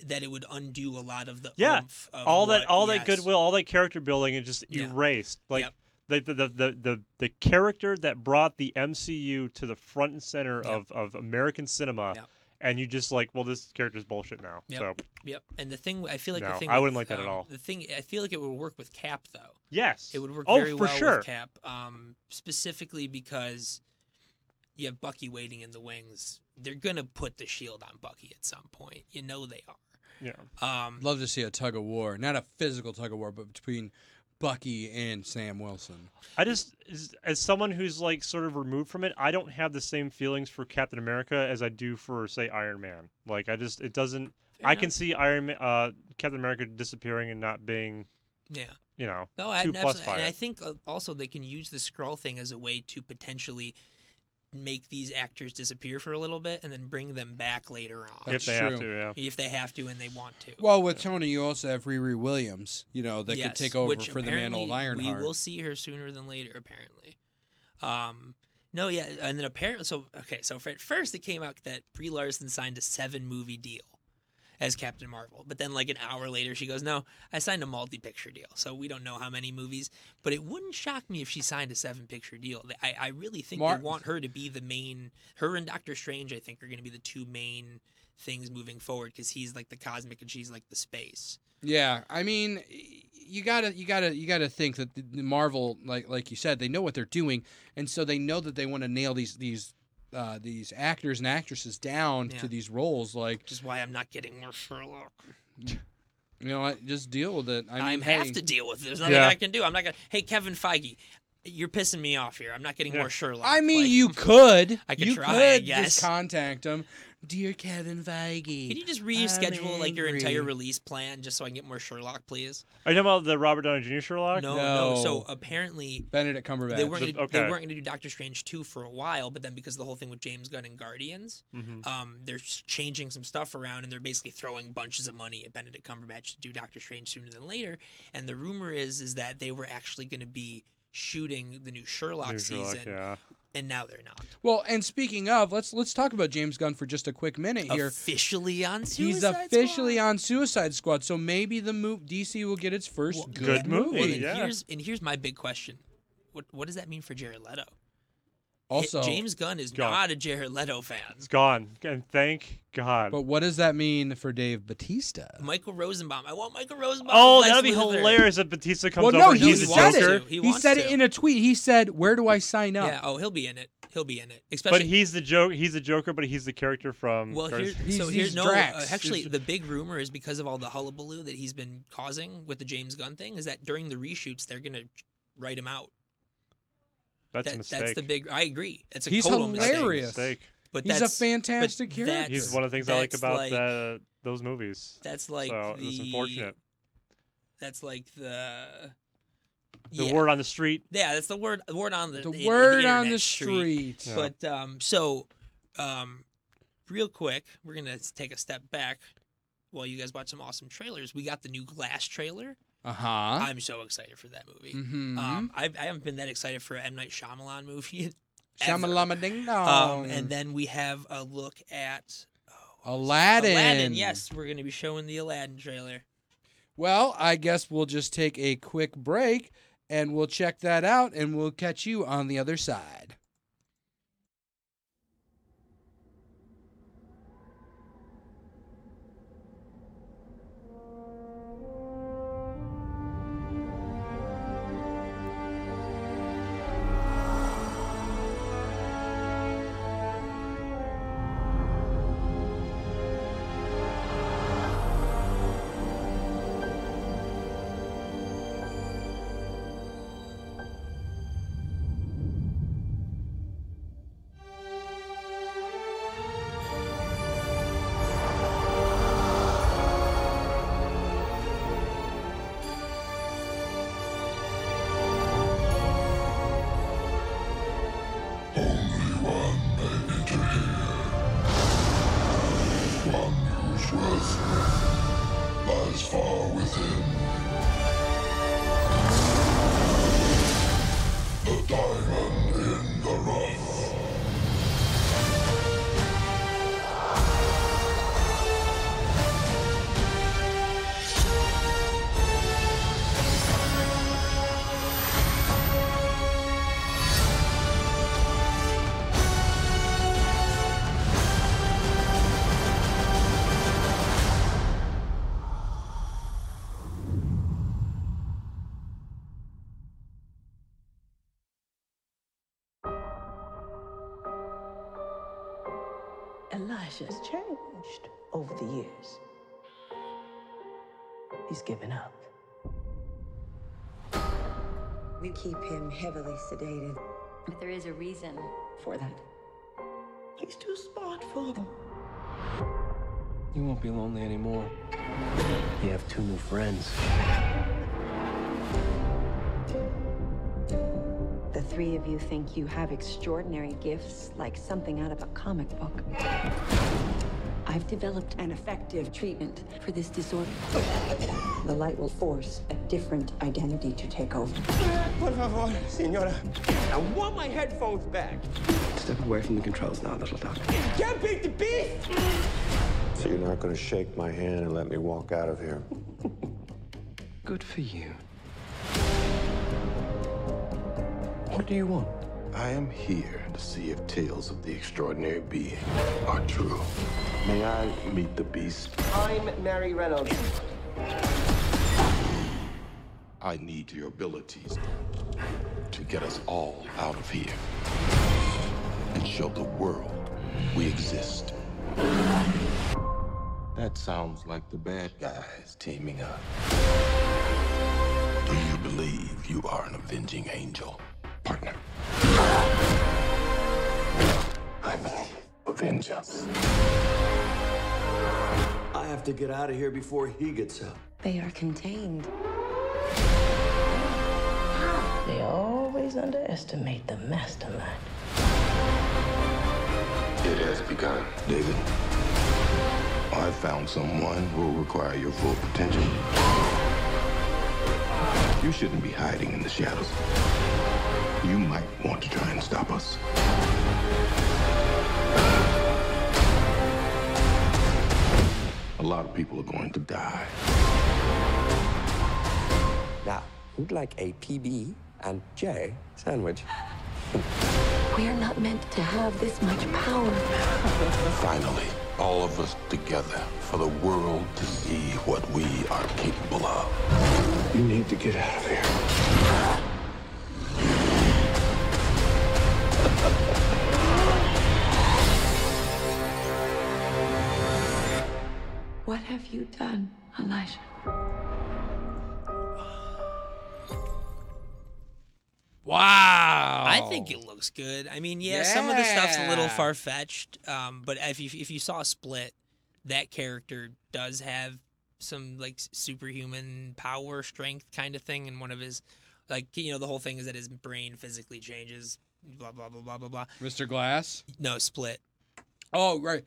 Speaker 2: That it would undo a lot of the
Speaker 3: Yeah,
Speaker 2: oomph of
Speaker 3: all that all
Speaker 2: yes.
Speaker 3: that goodwill, all that character building and just
Speaker 2: Yeah.
Speaker 3: erased. Like
Speaker 2: Yep.
Speaker 3: The, the, the, the, the, the character that brought the MCU to the front and center
Speaker 2: Yep.
Speaker 3: of, of American cinema
Speaker 2: Yep.
Speaker 3: and you just like, well this character's bullshit now.
Speaker 2: Yep.
Speaker 3: So
Speaker 2: Yep. And the thing I feel like
Speaker 3: No,
Speaker 2: the thing
Speaker 3: I wouldn't like that at
Speaker 2: um,
Speaker 3: all.
Speaker 2: The thing I feel like it would work with Cap though.
Speaker 3: yes.
Speaker 2: It would work
Speaker 3: oh,
Speaker 2: very
Speaker 3: for
Speaker 2: well
Speaker 3: sure.
Speaker 2: with Cap, um, specifically because you have Bucky waiting in the wings. They're gonna put the shield on Bucky at some point. You know they are.
Speaker 3: Yeah.
Speaker 2: Um,
Speaker 1: love to see a tug of war not a physical tug of war but between bucky and sam wilson
Speaker 3: I just as, as someone who's like sort of removed from it, I don't have the same feelings for Captain America as I do for say Iron Man. Like I just it doesn't
Speaker 2: fair
Speaker 3: I
Speaker 2: enough.
Speaker 3: can see Iron Man, uh, Captain America disappearing and not being,
Speaker 2: Yeah.
Speaker 3: you know,
Speaker 2: No, I,
Speaker 3: Two
Speaker 2: and
Speaker 3: plus
Speaker 2: absolutely- and. I think uh, also they can use the Skrull thing as a way to potentially make these actors disappear for a little bit and then bring them back later on
Speaker 1: That's
Speaker 3: if they have
Speaker 1: true.
Speaker 3: to. Yeah.
Speaker 2: if they have to and they want to.
Speaker 1: Well, with Tony, you also have Riri Williams, you know, that could take over for the mantle of
Speaker 2: apparently
Speaker 1: Ironheart.
Speaker 2: We will see her sooner than later, apparently. Um, no, yeah, and then apparently, so okay, so for, at first it came out that Brie Larson signed a seven movie deal as Captain Marvel, but then like an hour later she goes, "No, I signed a multi picture deal." So we don't know how many movies, but it wouldn't shock me if she signed a seven picture deal. I, I really think
Speaker 1: Mar-
Speaker 2: they want her to be the main. Her and Doctor Strange, I think, are going to be the two main things moving forward because he's like the cosmic and she's like the space.
Speaker 1: Yeah, I mean, you gotta, you gotta, you gotta think that the the Marvel, like, like you said, they know what they're doing, and so they know that they want to nail these, these, uh, these actors and actresses down
Speaker 2: Yeah.
Speaker 1: to these roles. Like,
Speaker 2: Which is why I'm not getting more Sherlock.
Speaker 1: you know what? Just deal with it. I
Speaker 2: I
Speaker 1: mean,
Speaker 2: have
Speaker 1: hey,
Speaker 2: to deal with it. There's nothing
Speaker 3: Yeah.
Speaker 2: I can do. I'm not gonna. Hey, Kevin Feige, you're pissing me off here. I'm not getting
Speaker 3: Yeah.
Speaker 2: more Sherlock.
Speaker 1: I mean,
Speaker 2: Like,
Speaker 1: you could,
Speaker 2: I could
Speaker 1: you
Speaker 2: try,
Speaker 1: could
Speaker 2: I
Speaker 1: just
Speaker 2: guess.
Speaker 1: contact him, dear Kevin Feige.
Speaker 2: Can you just reschedule like your entire release plan just so I can get more Sherlock, please?
Speaker 3: Are you talking about the Robert Downey Jr. Sherlock?
Speaker 2: No, no.
Speaker 1: No.
Speaker 2: So apparently
Speaker 1: Benedict Cumberbatch.
Speaker 2: they weren't gonna, they weren't going to do Doctor Strange two for a while, but then because of the whole thing with James Gunn and Guardians,
Speaker 3: hmm
Speaker 2: um, they're changing some stuff around and they're basically throwing bunches of money at Benedict Cumberbatch to do Doctor Strange sooner than later. And the rumor is is that they were actually going to be shooting the new Sherlock
Speaker 3: New Sherlock,
Speaker 2: season,
Speaker 3: yeah.
Speaker 2: And now they're not.
Speaker 1: well, and speaking of, let's let's talk about James Gunn for just a quick minute here.
Speaker 2: Officially on Suicide
Speaker 1: He's officially
Speaker 2: Squad.
Speaker 1: on Suicide Squad, so maybe the move DC will get its first
Speaker 2: Well,
Speaker 1: good,
Speaker 3: good movie.
Speaker 2: Well, then
Speaker 3: yeah.
Speaker 2: here's and here's my big question: what what does that mean for Jared Leto?
Speaker 1: Also,
Speaker 2: James Gunn is
Speaker 3: Gone.
Speaker 2: not a Jared Leto fan.
Speaker 3: It's gone. And thank God.
Speaker 1: but what does that mean for Dave Batista?
Speaker 2: Michael Rosenbaum. I want Michael Rosenbaum.
Speaker 3: oh, that'd be
Speaker 2: Lex
Speaker 3: hilarious if Batista comes
Speaker 1: well, no,
Speaker 3: over and
Speaker 1: he
Speaker 3: he's a
Speaker 1: said
Speaker 3: Joker.
Speaker 1: it.
Speaker 2: He
Speaker 1: He, said
Speaker 2: to.
Speaker 1: it in a tweet. He said, "Where do I sign up?"
Speaker 2: Yeah. Oh, he'll be in it. He'll be in it.
Speaker 3: But
Speaker 2: Especially.
Speaker 3: he's the joke. He's the Joker, but he's the character from.
Speaker 2: well,
Speaker 3: Guardians-
Speaker 2: here,
Speaker 1: He's-
Speaker 2: so here's no.
Speaker 1: Drax.
Speaker 2: Uh, actually,
Speaker 1: He's-
Speaker 2: the big rumor is because of all the hullabaloo that he's been causing with the James Gunn thing. Is that during the reshoots they're gonna write him out.
Speaker 3: That's
Speaker 2: That-
Speaker 3: a mistake.
Speaker 2: That's the big. I agree. It's a
Speaker 1: He's
Speaker 2: total mistake.
Speaker 1: hilarious.
Speaker 3: mistake.
Speaker 2: But
Speaker 1: He's a fantastic character.
Speaker 3: He's one of the things I like about
Speaker 2: like-
Speaker 3: the, those movies.
Speaker 2: that's like
Speaker 3: so
Speaker 2: the.
Speaker 3: it's unfortunate.
Speaker 2: That's like the.
Speaker 3: The
Speaker 2: yeah.
Speaker 3: word on the street.
Speaker 2: Yeah, that's the word. The word on the
Speaker 1: the
Speaker 2: in- in
Speaker 1: word on
Speaker 2: internet
Speaker 1: the street.
Speaker 3: Yeah.
Speaker 2: But um, so, um, real quick, we're gonna take a step back while you guys watch some awesome trailers. We got the new Glass trailer
Speaker 1: Uh huh.
Speaker 2: I'm so excited for that movie.
Speaker 1: Mm-hmm.
Speaker 2: Um, I, I haven't been that excited for an M Night Shyamalan movie.
Speaker 1: Shamalama ding dong.
Speaker 2: Um, and then we have a look at
Speaker 1: Aladdin.
Speaker 2: Aladdin. Yes, we're going to be showing the Aladdin trailer.
Speaker 1: Well, I guess we'll just take a quick break and we'll check that out and we'll catch you on the other side.
Speaker 4: Elijah's changed over the years. He's given up.
Speaker 5: We keep him heavily sedated.
Speaker 6: But there is a reason.
Speaker 4: For that. He's too smart for them.
Speaker 7: You won't be lonely anymore. You have two new friends.
Speaker 5: Three of you think you have extraordinary gifts, like something out of a comic book. I've developed an effective treatment for this disorder. The light will force a different identity to take over.
Speaker 7: Por favor, senora. I want my headphones back. Step away from the controls now, little dog. Can't beat the beast!
Speaker 8: So you're not going to shake my hand and let me walk out of here?
Speaker 7: Good for you. What do you want?
Speaker 9: I am here to see if tales of the extraordinary being are true. May I meet the beast?
Speaker 7: I'm Mary Reynolds.
Speaker 9: I need your abilities to get us all out of here and show the world we exist. That sounds like the bad guys teaming up. Do you believe you are an avenging angel, partner? I believe vengeance.
Speaker 7: I have to get out of here before he gets out.
Speaker 5: They are contained.
Speaker 4: They always underestimate the mastermind.
Speaker 9: It has begun, David. I found someone who will require your full potential. You shouldn't be hiding in the shadows. You might want to try and stop us. A lot of people are going to die.
Speaker 7: Now, who'd like a PB and J sandwich?
Speaker 5: We're not meant to have this much power.
Speaker 9: Finally, all of us together for the world to see what we are capable of.
Speaker 7: You need to get out of here.
Speaker 5: What have you done, Elijah?
Speaker 1: Wow.
Speaker 2: I think it looks good. I mean, yeah, some of the stuff's a little far fetched. Um, but if you if you saw Split, that character does have some like superhuman power, strength kind of thing, and one of his like you know the whole thing is that his brain physically changes. Blah blah blah blah blah blah.
Speaker 1: Mr. Glass.
Speaker 2: No, Split.
Speaker 1: Oh, right.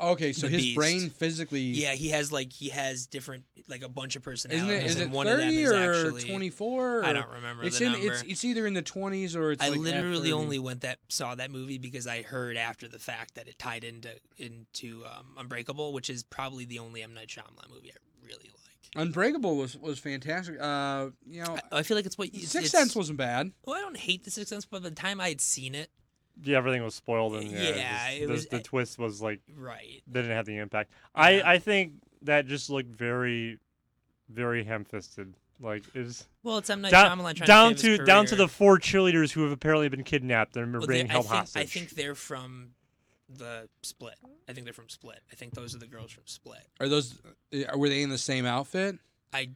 Speaker 1: Okay, so his
Speaker 2: Beast.
Speaker 1: brain physically.
Speaker 2: Yeah, he has like he has different like a bunch of
Speaker 1: Isn't
Speaker 2: personalities.
Speaker 1: it? Is it
Speaker 2: and one of them
Speaker 1: thirty
Speaker 2: is
Speaker 1: or twenty four?
Speaker 2: I don't remember
Speaker 1: It's
Speaker 2: the
Speaker 1: in.
Speaker 2: number.
Speaker 1: It's it's either in the twenties or it's.
Speaker 2: I
Speaker 1: like
Speaker 2: literally
Speaker 1: 30.
Speaker 2: only went that saw that movie because I heard after the fact that it tied into into um, Unbreakable, which is probably the only M Night Shyamalan movie I really like.
Speaker 1: Unbreakable was was fantastic. Uh, you know,
Speaker 2: I, I feel like it's what
Speaker 1: Sixth
Speaker 2: it's-
Speaker 1: Sense wasn't bad.
Speaker 2: Well, I don't hate the Sixth Sense, but by the time I had seen it,
Speaker 3: Yeah, everything was spoiled, and yeah,
Speaker 2: Yeah,
Speaker 3: just-
Speaker 2: it
Speaker 3: the,
Speaker 2: was-
Speaker 3: the twist was like
Speaker 2: right?
Speaker 3: they didn't have the impact.
Speaker 2: Yeah.
Speaker 3: I I think that just looked very, very ham-fisted. Like is
Speaker 2: Well, it's M Night
Speaker 3: down,
Speaker 2: Shyamalan trying
Speaker 3: down
Speaker 2: to, save his
Speaker 3: to down to the four cheerleaders who have apparently been kidnapped and are
Speaker 2: Well,
Speaker 3: being held
Speaker 2: I think,
Speaker 3: hostage.
Speaker 2: I think they're from the Split. I think they're from Split. I think those are the girls from Split.
Speaker 1: Are those? uh, Were they in the same outfit?
Speaker 2: I,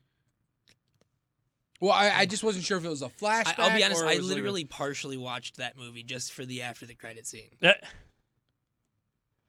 Speaker 1: Well, I, I just wasn't sure if it was a flashback.
Speaker 2: I'll be honest.
Speaker 1: or
Speaker 2: I
Speaker 1: was like a-
Speaker 2: literally partially watched that movie just for the after the credit scene.
Speaker 3: Yeah.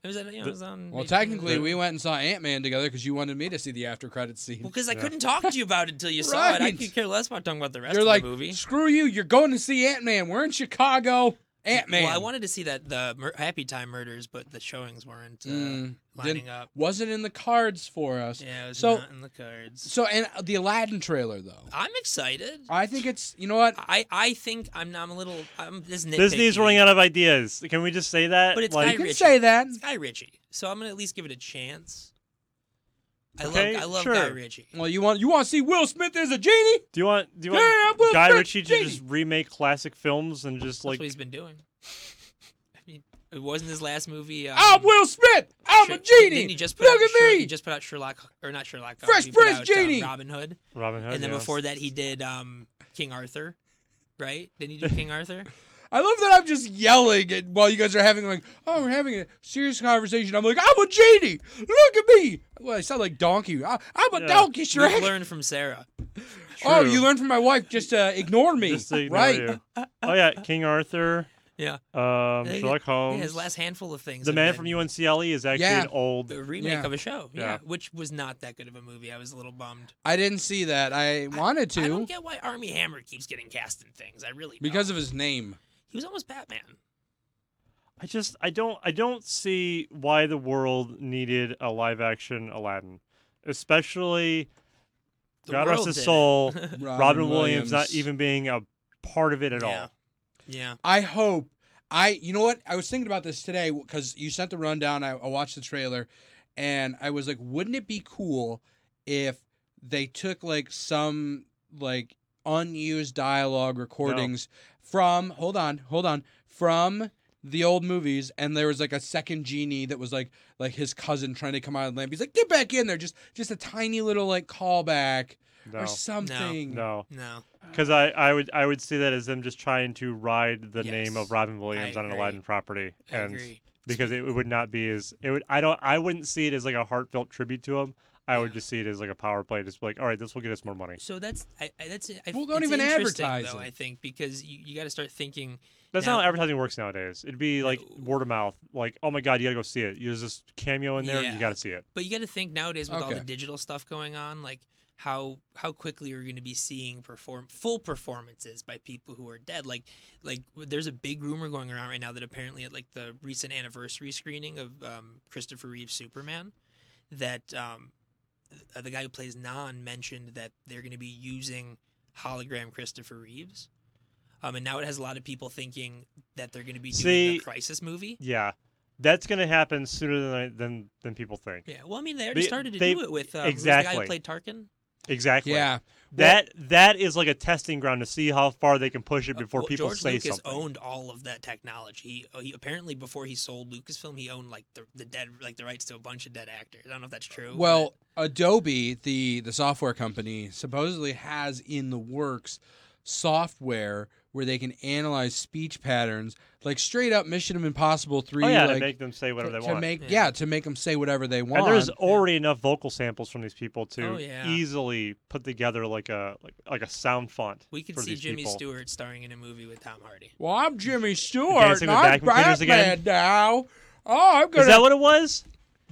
Speaker 2: It was, you know, it was on.
Speaker 1: well,
Speaker 2: HBO.
Speaker 1: technically, we went and saw Ant Man together because you wanted me to see the after credit scene.
Speaker 2: Well, because I
Speaker 3: Yeah.
Speaker 2: couldn't talk to you about it until you saw it. I could care less about talking about the rest
Speaker 1: You're
Speaker 2: of
Speaker 1: like,
Speaker 2: the movie.
Speaker 1: screw you. You're going to see Ant Man. We're in Chicago. Ant Man.
Speaker 2: Well, I wanted to see that the Mur- Happy Time Murders, but the showings weren't uh,
Speaker 1: Mm,
Speaker 2: lining
Speaker 1: didn't-
Speaker 2: up.
Speaker 1: wasn't in the cards for us.
Speaker 2: Yeah, it was
Speaker 1: so
Speaker 2: not in the cards.
Speaker 1: so and the Aladdin trailer though.
Speaker 2: I'm excited.
Speaker 1: I think it's you know what
Speaker 2: I, I think I'm I'm a little I'm this
Speaker 3: Disney's running out of ideas. Can we just say that?
Speaker 2: But it's
Speaker 3: like,
Speaker 2: Guy
Speaker 1: you can
Speaker 2: Ritchie.
Speaker 1: say that.
Speaker 2: It's Guy Ritchie, so I'm gonna at least give it a chance. I
Speaker 3: Okay,
Speaker 2: love I love Guy
Speaker 3: sure.
Speaker 2: Ritchie.
Speaker 1: Well, you want you want to see Will Smith as a genie?
Speaker 3: do you want do you
Speaker 1: Yeah,
Speaker 3: want
Speaker 1: Will
Speaker 3: Guy
Speaker 1: Smith,
Speaker 3: Ritchie to
Speaker 1: Genie.
Speaker 3: just remake classic films and just
Speaker 2: That's
Speaker 3: like
Speaker 2: what he's been doing. I mean, it wasn't his last movie. Um,
Speaker 1: I'm Will Smith. I'm a
Speaker 2: Sher-
Speaker 1: genie.
Speaker 2: Didn't he just put
Speaker 1: Look
Speaker 2: out
Speaker 1: at
Speaker 2: Sher-
Speaker 1: me.
Speaker 2: He just put out Sherlock or not Sherlock. Holmes,
Speaker 1: Fresh
Speaker 2: he put
Speaker 1: Prince
Speaker 2: out, um,
Speaker 1: Genie.
Speaker 2: Robin Hood,
Speaker 3: Robin Hood.
Speaker 2: and then
Speaker 3: yes.
Speaker 2: before that he did um, King Arthur, right? Didn't he do King Arthur?
Speaker 1: I love that I'm just yelling at, while you guys are having like, oh, we're having a serious conversation. I'm like, I'm a genie. Look at me. Well, I sound like donkey. I, I'm a
Speaker 3: Yeah.
Speaker 1: donkey,
Speaker 2: You
Speaker 1: Shrek.
Speaker 2: learned from Sarah.
Speaker 1: Oh, you learned from my wife just to ignore me,
Speaker 3: Just to ignore
Speaker 1: right?
Speaker 3: you. Oh yeah, King Arthur,
Speaker 2: Yeah.
Speaker 3: um,
Speaker 2: Yeah,
Speaker 3: Sherlock Holmes.
Speaker 2: Yeah, his last handful of things.
Speaker 3: the man
Speaker 2: been
Speaker 3: from UNCLE is actually
Speaker 1: Yeah.
Speaker 3: an old.
Speaker 2: a remake
Speaker 1: Yeah.
Speaker 2: of a show. Yeah.
Speaker 3: Yeah.
Speaker 2: which was not that good of a movie. I was a little bummed.
Speaker 1: I didn't see that. I wanted to.
Speaker 2: I don't get why Armie Hammer keeps getting cast in things. I really
Speaker 1: because
Speaker 2: don't.
Speaker 1: of his name.
Speaker 2: He was almost Batman.
Speaker 3: I just I don't I don't see why the world needed a live action Aladdin, especially
Speaker 2: The
Speaker 3: God rest his soul,
Speaker 1: Robin,
Speaker 3: Robin Williams not even being a part of it at
Speaker 2: Yeah.
Speaker 3: all.
Speaker 2: Yeah.
Speaker 1: I hope. I you know what? I was thinking about this today because you sent the rundown. I, I watched the trailer, and I was like, wouldn't it be cool if they took like some like unused dialogue recordings from hold on, hold on, from the old movies and there was like a second genie that was like like his cousin trying to come out of the lamp. He's like, get back in there. Just just a tiny little like callback
Speaker 3: No,
Speaker 1: or something.
Speaker 3: no,
Speaker 2: No.
Speaker 3: because I, I would I would see that as them just trying to ride the name of Robin Williams on an. Aladdin property,
Speaker 2: I
Speaker 3: and
Speaker 2: agree.
Speaker 3: because it, would not be as it would I don't I wouldn't see it as like a heartfelt tribute to him. I would just see it as like a power play, just be like, all right, this will get us more money.
Speaker 2: So that's I, I, that's I,
Speaker 1: Well, don't even advertise
Speaker 2: though,
Speaker 1: it.
Speaker 2: I think because you, you got to start thinking.
Speaker 3: That's
Speaker 2: Now-
Speaker 3: not how advertising works nowadays. It'd be like
Speaker 2: No.
Speaker 3: word of mouth. Like, oh my god, you gotta go see it. There's this cameo in there.
Speaker 2: Yeah.
Speaker 3: You gotta see it.
Speaker 2: But you got to think nowadays with all the digital stuff going on, like how how quickly are you're going to be seeing perform full performances by people who are dead. Like like there's a big rumor going around right now that apparently at like the recent anniversary screening of um, Christopher Reeve's Superman, that um, uh, the guy who plays Nan mentioned that they're going to be using hologram Christopher Reeves. Um, and now it has a lot of people thinking that they're going to be doing
Speaker 3: See-
Speaker 2: a crisis movie.
Speaker 3: Yeah, that's gonna happen sooner than than than people think.
Speaker 2: Yeah, well, I mean, they already
Speaker 3: They-
Speaker 2: started to
Speaker 3: they-
Speaker 2: do it with uh, who's the guy
Speaker 3: exactly.
Speaker 2: who played Tarkin.
Speaker 3: Exactly.
Speaker 1: Yeah.
Speaker 3: That that is like a testing ground to see how far they can push it
Speaker 2: Uh,
Speaker 3: before
Speaker 2: well,
Speaker 3: people
Speaker 2: George
Speaker 3: say
Speaker 2: Lucas
Speaker 3: something.
Speaker 2: owned all of that technology. He, uh, he apparently before he sold Lucasfilm, he owned like the the dead like the rights to a bunch of dead actors. I don't know if that's true.
Speaker 1: Well, Adobe, the the software company, supposedly has in the works software where they can analyze speech patterns, like straight up Mission Impossible Three.
Speaker 3: oh yeah,
Speaker 1: like,
Speaker 3: to make them say whatever
Speaker 1: to,
Speaker 3: they
Speaker 1: to
Speaker 3: want.
Speaker 1: make
Speaker 2: Yeah.
Speaker 1: yeah. to make them say whatever they want.
Speaker 3: and there's already enough vocal samples from these people to
Speaker 2: Oh, yeah.
Speaker 3: easily put together like a like like a sound font.
Speaker 2: we could
Speaker 3: for
Speaker 2: see
Speaker 3: these
Speaker 2: Jimmy
Speaker 3: people.
Speaker 2: Stewart starring in a movie with Tom Hardy.
Speaker 1: well, I'm Jimmy Stewart.
Speaker 3: Dancing
Speaker 1: and
Speaker 3: with
Speaker 1: I'm
Speaker 3: vacuum
Speaker 1: Batman
Speaker 3: again?
Speaker 1: now. Oh, I'm gonna
Speaker 3: Is that what it was?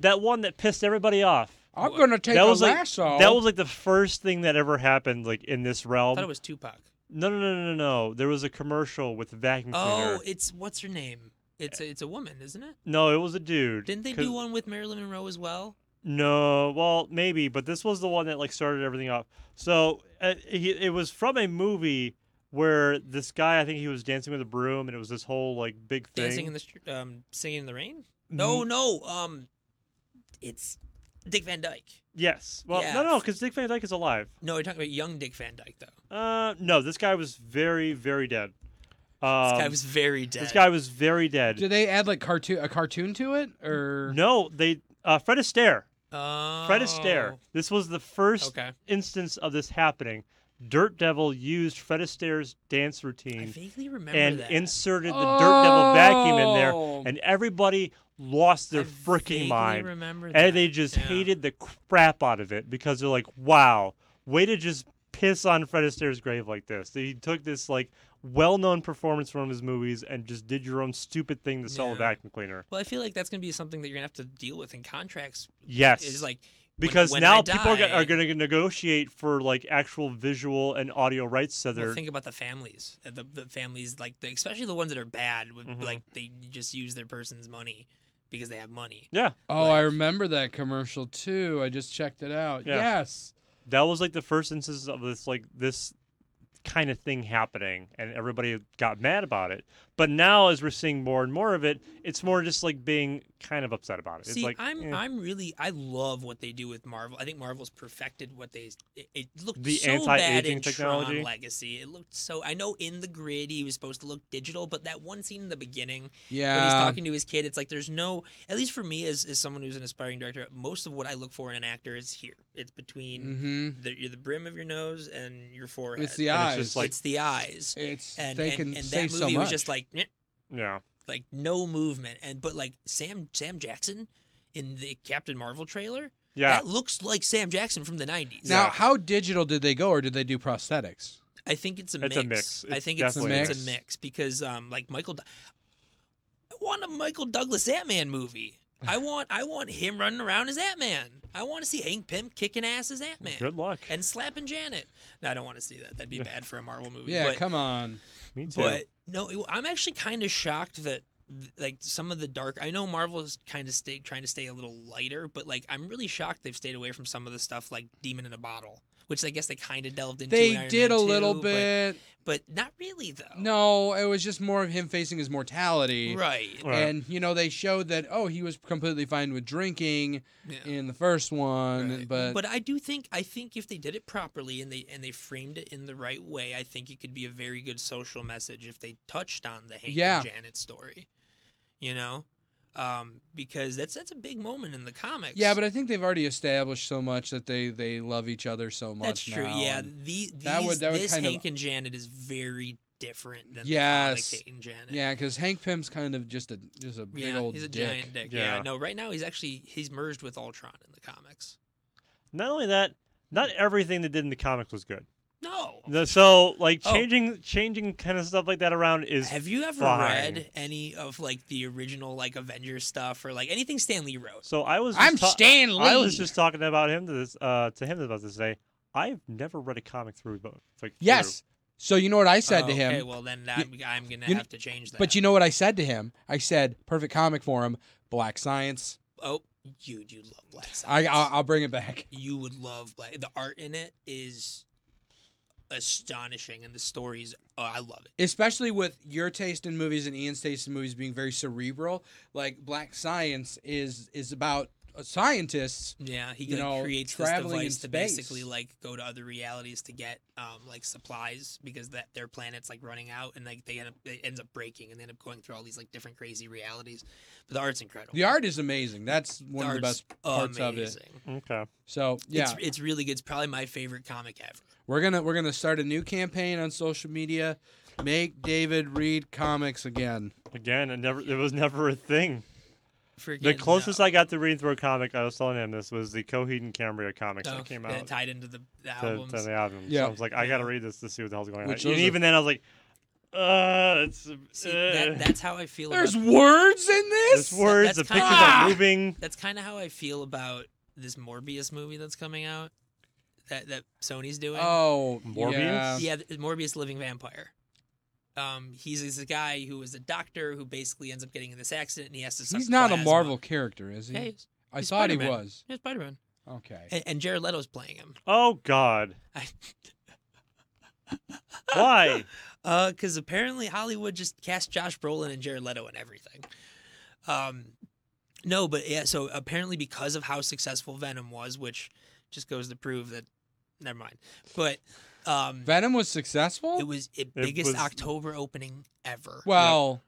Speaker 3: That one that pissed everybody off.
Speaker 1: I'm gonna take
Speaker 3: that
Speaker 1: a
Speaker 3: was like
Speaker 1: lasso.
Speaker 3: that was like the first thing that ever happened like in this
Speaker 2: I
Speaker 3: realm.
Speaker 2: thought it was Tupac.
Speaker 3: No, no, no, no, no, no. There was a commercial with a vacuum cleaner.
Speaker 2: Oh, it's what's her name? It's a, it's a woman, isn't it?
Speaker 3: No, it was a dude.
Speaker 2: Didn't they
Speaker 3: 'cause-
Speaker 2: do one with Marilyn Monroe as well?
Speaker 3: No, well, maybe, but this was the one that like started everything off. So uh, he, it was from a movie where this guy, I think he was dancing with a broom, and it was this whole like big thing.
Speaker 2: Dancing in the str- um, singing in the rain. No,
Speaker 3: Mhm.
Speaker 2: no. Um, it's Dick Van Dyke.
Speaker 3: Yes. Well,
Speaker 2: Yeah.
Speaker 3: no, no, because Dick Van Dyke is alive.
Speaker 2: No, we're talking about young Dick Van Dyke though.
Speaker 3: Uh, no, this guy was very, very dead. Um,
Speaker 2: This guy was very dead.
Speaker 3: This guy was very dead.
Speaker 1: Did they add like cartoon a cartoon to it or
Speaker 3: No, they uh, Fred Astaire.
Speaker 2: Oh.
Speaker 3: Fred Astaire. This was the first
Speaker 2: Okay.
Speaker 3: instance of this happening. Dirt Devil used Fred Astaire's dance
Speaker 2: I
Speaker 3: routine
Speaker 2: vaguely remember
Speaker 3: and
Speaker 2: that.
Speaker 3: inserted the Dirt Devil vacuum in there,
Speaker 1: Oh.
Speaker 3: and everybody lost their
Speaker 2: I
Speaker 3: freaking
Speaker 2: vaguely
Speaker 3: mind.
Speaker 2: remember that.
Speaker 3: And they just
Speaker 2: yeah.
Speaker 3: hated the crap out of it because they're like, wow, way to just piss on Fred Astaire's grave like this. He took this like well-known performance from his movies and just did your own stupid thing to sell a vacuum cleaner.
Speaker 2: Well, I feel like that's going to be something that you're going to have to deal with in contracts.
Speaker 3: Yes.
Speaker 2: Is like
Speaker 3: because
Speaker 2: when
Speaker 3: now
Speaker 2: I
Speaker 3: people are,
Speaker 2: die-
Speaker 3: are going to negotiate for like actual visual and audio rights to their
Speaker 2: Well, think about the families. uh, The, the families, like the, especially the ones that are bad, would
Speaker 3: Mhm.
Speaker 2: like they just use their person's money because they have money.
Speaker 3: yeah
Speaker 1: Oh, I remember that commercial too. I just checked it out.
Speaker 3: Yeah.
Speaker 1: Yes.
Speaker 3: that was like the first instance of this like this kind of thing happening and everybody got mad about it but now as we're seeing more and more of it it's more just like being kind of upset about it
Speaker 2: See,
Speaker 3: it's like
Speaker 2: I'm
Speaker 3: eh.
Speaker 2: I'm really I love what they do with Marvel. I think Marvel's perfected what they it, it looked
Speaker 3: The
Speaker 2: so bad
Speaker 3: anti-aging
Speaker 2: in
Speaker 3: technology?
Speaker 2: Tron Legacy. It looked so. I know in the grid he was supposed to look digital, but that one scene in the beginning yeah, when he's talking to his kid, it's like there's no. At least for me, as as someone who's an aspiring director, most of what I look for in an actor is here. It's between
Speaker 1: Mm-hmm.
Speaker 2: the the brim of your nose and your forehead.
Speaker 1: It's the
Speaker 3: And it's
Speaker 1: eyes.
Speaker 3: just like-
Speaker 2: it's the eyes.
Speaker 1: it's
Speaker 2: And
Speaker 1: they
Speaker 2: and,
Speaker 1: can
Speaker 2: and
Speaker 1: say
Speaker 2: that
Speaker 1: so
Speaker 2: movie
Speaker 1: much.
Speaker 2: was just like. "Nyeh,"
Speaker 3: yeah.
Speaker 2: Like no movement. And but like Sam Sam Jackson in the Captain Marvel trailer
Speaker 3: yeah.
Speaker 2: that looks like Sam Jackson from the 90s
Speaker 1: now,
Speaker 3: Yeah.
Speaker 1: how digital did they go, or did they do prosthetics?
Speaker 2: I think it's a
Speaker 3: It's
Speaker 2: mix
Speaker 3: a mix.
Speaker 2: I
Speaker 3: It's
Speaker 2: think it's,
Speaker 3: definitely
Speaker 1: a
Speaker 2: it's
Speaker 1: mix.
Speaker 2: a mix. because um like Michael Du- I want a Michael Douglas Ant-Man movie. I want I want him running around as Ant-Man. I want to see Hank Pym kicking ass as Ant-Man
Speaker 3: good luck.
Speaker 2: and slapping Janet. No I don't want to see that. That'd be bad for a Marvel movie
Speaker 1: Yeah,
Speaker 2: but,
Speaker 1: come on.
Speaker 3: Me too
Speaker 2: But no, I'm actually kind of shocked that like some of the dark. I know Marvel is kind of stay trying to stay a little lighter, but like I'm really shocked they've stayed away from some of the stuff like Demon in a Bottle, which I guess they kind of delved into. in
Speaker 1: They
Speaker 2: Iron
Speaker 1: did
Speaker 2: Man
Speaker 1: a little
Speaker 2: 2, but-
Speaker 1: bit.
Speaker 2: but, not really though.
Speaker 1: No, it was just more of him facing his mortality.
Speaker 2: right?
Speaker 3: Right.
Speaker 1: And you know they showed that oh he was completely fine with drinking
Speaker 2: Yeah.
Speaker 1: in the first one,
Speaker 2: Right.
Speaker 1: but,
Speaker 2: but I do think I think if they did it properly and they and they framed it in the right way, I think it could be a very good social message if they touched on the Hank
Speaker 1: Yeah.
Speaker 2: and Janet story. You know, um, because that's that's a big moment in the comics.
Speaker 1: yeah, but I think they've already established so much that they they love each other so much.
Speaker 2: That's true.
Speaker 1: now,
Speaker 2: Yeah, the, these,
Speaker 1: that would- that would
Speaker 2: this
Speaker 1: kind of-
Speaker 2: Hank and Janet is very different than
Speaker 1: Yes.
Speaker 2: the comic Hank and Janet.
Speaker 1: yeah, because Hank Pym's kind of just a just a big
Speaker 2: Yeah,
Speaker 1: old
Speaker 2: he's a
Speaker 1: dick.
Speaker 2: giant dick. Yeah.
Speaker 3: Yeah.
Speaker 2: no, right now he's actually he's merged with Ultron in the comics.
Speaker 3: not only that not everything they did in the comics was good
Speaker 2: No.
Speaker 3: The- so like
Speaker 2: Oh.
Speaker 3: changing changing kind of stuff like that around is
Speaker 2: Have you ever
Speaker 3: fine.
Speaker 2: read any of like the original like Avengers stuff or like anything Stan Lee wrote?
Speaker 3: So I was.
Speaker 1: I'm
Speaker 3: just ta-
Speaker 1: Stan
Speaker 3: I was just talking about him to this, uh, to him about this today. I've never read a comic through, but like
Speaker 1: Yes. So you know what I said
Speaker 2: Oh,
Speaker 1: to him?
Speaker 2: Okay, well then I'm, I'm gonna
Speaker 1: you-
Speaker 2: have to change that.
Speaker 1: But you know what I said to him? I said perfect comic for him, Black Science.
Speaker 2: oh, you you love Black
Speaker 1: I
Speaker 2: Science.
Speaker 1: I'll, I'll bring it back.
Speaker 2: you would love Black. The art in it is astonishing, and the stories. Oh, I love it.
Speaker 1: Especially with your taste in movies and Ian's taste in movies being very cerebral. Like Black Science is is about scientists.
Speaker 2: Yeah, he
Speaker 1: You
Speaker 2: like,
Speaker 1: know,
Speaker 2: creates this
Speaker 1: traveling in
Speaker 2: device to basically like go to other realities to get um like supplies because that their planet's like running out and like they end up it ends up breaking and they end up going through all these like different crazy realities. But the art's incredible.
Speaker 1: The art is amazing. That's one of the best parts of it.
Speaker 3: Okay.
Speaker 1: So yeah,
Speaker 2: It's, it's really good. It's probably my favorite comic ever.
Speaker 1: we're gonna we're gonna start a new campaign on social media. Make David read comics again.
Speaker 3: Again, it never. It was never a thing.
Speaker 2: Freaking,
Speaker 3: The closest
Speaker 2: uh,
Speaker 3: I got to reading through a comic, I was telling him this was the Coheed and Cambria comics
Speaker 2: oh,
Speaker 3: that came out
Speaker 2: tied into the, the
Speaker 3: to,
Speaker 2: albums.
Speaker 3: to the album.
Speaker 1: Yeah.
Speaker 3: So I was like, I got to read this to see what the hell's going on. And
Speaker 1: those are-
Speaker 3: even then, I was like, uh, it's.
Speaker 2: See,
Speaker 3: uh,
Speaker 2: that, that's how I feel.
Speaker 1: There's
Speaker 2: about,
Speaker 1: words in this.
Speaker 3: There's words.
Speaker 2: that's
Speaker 3: The
Speaker 2: kinda-
Speaker 3: pictures
Speaker 1: Ah!
Speaker 3: are moving.
Speaker 2: That's kind of how I feel about this Morbius movie that's coming out. That that Sony's doing.
Speaker 1: Oh,
Speaker 3: Morbius?
Speaker 1: Yeah.
Speaker 2: yeah, Morbius living vampire. Um, he's, he's a guy who is a doctor who basically ends up getting in this accident and he has to.
Speaker 1: He's not a. Marvel character, is he?
Speaker 2: Yeah, he's,
Speaker 1: I
Speaker 2: he's
Speaker 1: thought he
Speaker 2: Spider-Man.
Speaker 1: was.
Speaker 2: Yeah, Spider Man.
Speaker 1: Okay.
Speaker 2: And, and Jared Leto's playing him.
Speaker 3: Oh God.
Speaker 2: I,
Speaker 3: Why?
Speaker 2: Uh, because apparently Hollywood just cast Josh Brolin and Jared Leto and everything. Um, no, but yeah. So apparently, because of how successful Venom was, which just goes to prove that, never mind. But um,
Speaker 1: Venom was successful.
Speaker 2: it was the biggest
Speaker 3: was-
Speaker 2: October opening ever.
Speaker 1: well,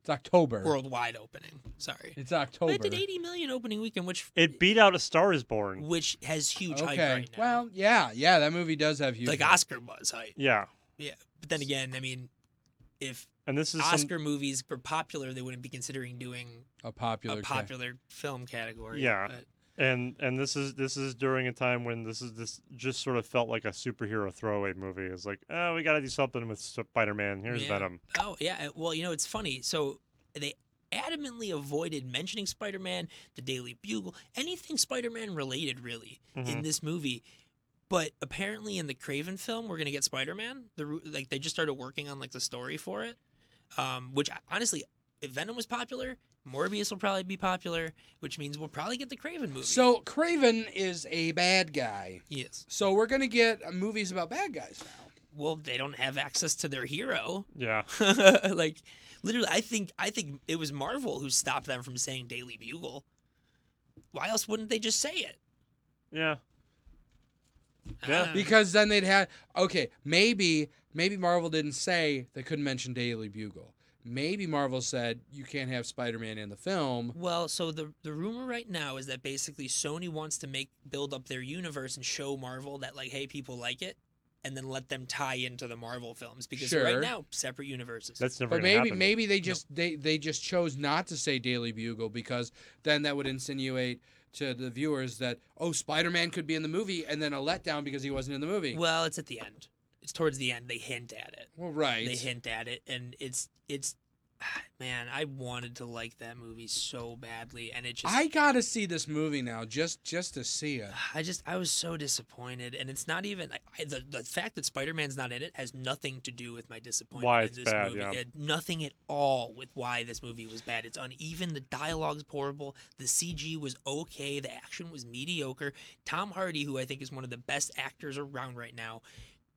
Speaker 1: it's October.
Speaker 2: worldwide opening. Sorry,
Speaker 1: It's October.
Speaker 2: it did 80 million opening weekend, which
Speaker 3: It beat out A Star Is Born.
Speaker 2: which has huge hype
Speaker 1: Okay.
Speaker 2: right now.
Speaker 1: Well, yeah, yeah, that movie does have huge.
Speaker 2: like
Speaker 1: hype.
Speaker 2: Oscar buzz hype.
Speaker 3: Yeah,
Speaker 2: Yeah, but then again, I mean, if
Speaker 3: and this is some-
Speaker 2: Oscar movies were popular, they wouldn't be considering doing
Speaker 1: a popular.
Speaker 2: a
Speaker 1: ca-
Speaker 2: popular film category.
Speaker 3: Yeah.
Speaker 2: but-
Speaker 3: and and this is this is during a time when this is this just sort of felt like a superhero throwaway movie. It's like, oh, we got to do something with Spider Man. Here's
Speaker 2: Yeah.
Speaker 3: Venom.
Speaker 2: Oh yeah. uh, Well, you know it's funny. So they adamantly avoided mentioning Spider-Man, the Daily Bugle, anything Spider-Man related, really, in
Speaker 3: Mhm.
Speaker 2: this movie. But apparently, in the Kraven film, we're gonna get Spider-Man. The like they just started working on like the story for it. Um, which honestly, if Venom was popular, Morbius will probably be popular, which means we'll probably get the Kraven movie.
Speaker 1: So Kraven is a bad guy.
Speaker 2: yes.
Speaker 1: So we're gonna get uh, movies about bad guys now.
Speaker 2: Well, they don't have access to their hero.
Speaker 3: Yeah,
Speaker 2: like literally i think i think it was marvel who stopped them from saying daily bugle why else wouldn't they just say it
Speaker 3: yeah. Yeah.
Speaker 2: don't.
Speaker 1: Because then they'd have okay, maybe maybe Marvel didn't say they couldn't mention Daily Bugle. Maybe Marvel said you can't have Spider-Man in the film.
Speaker 2: well so the the rumor right now is that basically sony wants to make build up their universe and show marvel that like hey people like it and then let them tie into the marvel films because
Speaker 1: Sure.
Speaker 2: right now separate universes
Speaker 3: That's never
Speaker 1: But maybe
Speaker 3: happen.
Speaker 1: maybe they just they they just chose not to say Daily Bugle because then that would insinuate to the viewers that oh Spider-Man could be in the movie and then a letdown because he wasn't in the movie.
Speaker 2: well it's at the end it's towards the end they hint at it
Speaker 1: Well, right.
Speaker 2: they hint at it and it's it's man i wanted to like that movie so badly and it just
Speaker 1: I gotta see this movie now just just to see it.
Speaker 2: I just I was so disappointed, and it's not even I, I- the the fact that Spider Man's not in it has nothing to do with my disappointment.
Speaker 3: Why
Speaker 2: in
Speaker 3: it's
Speaker 2: this
Speaker 3: bad,
Speaker 2: movie.
Speaker 3: yeah.
Speaker 2: It had nothing at all with why this movie was bad. It's uneven. The dialogue's horrible. The CG was okay. The action was mediocre. Tom Hardy, who I think is one of the best actors around right now,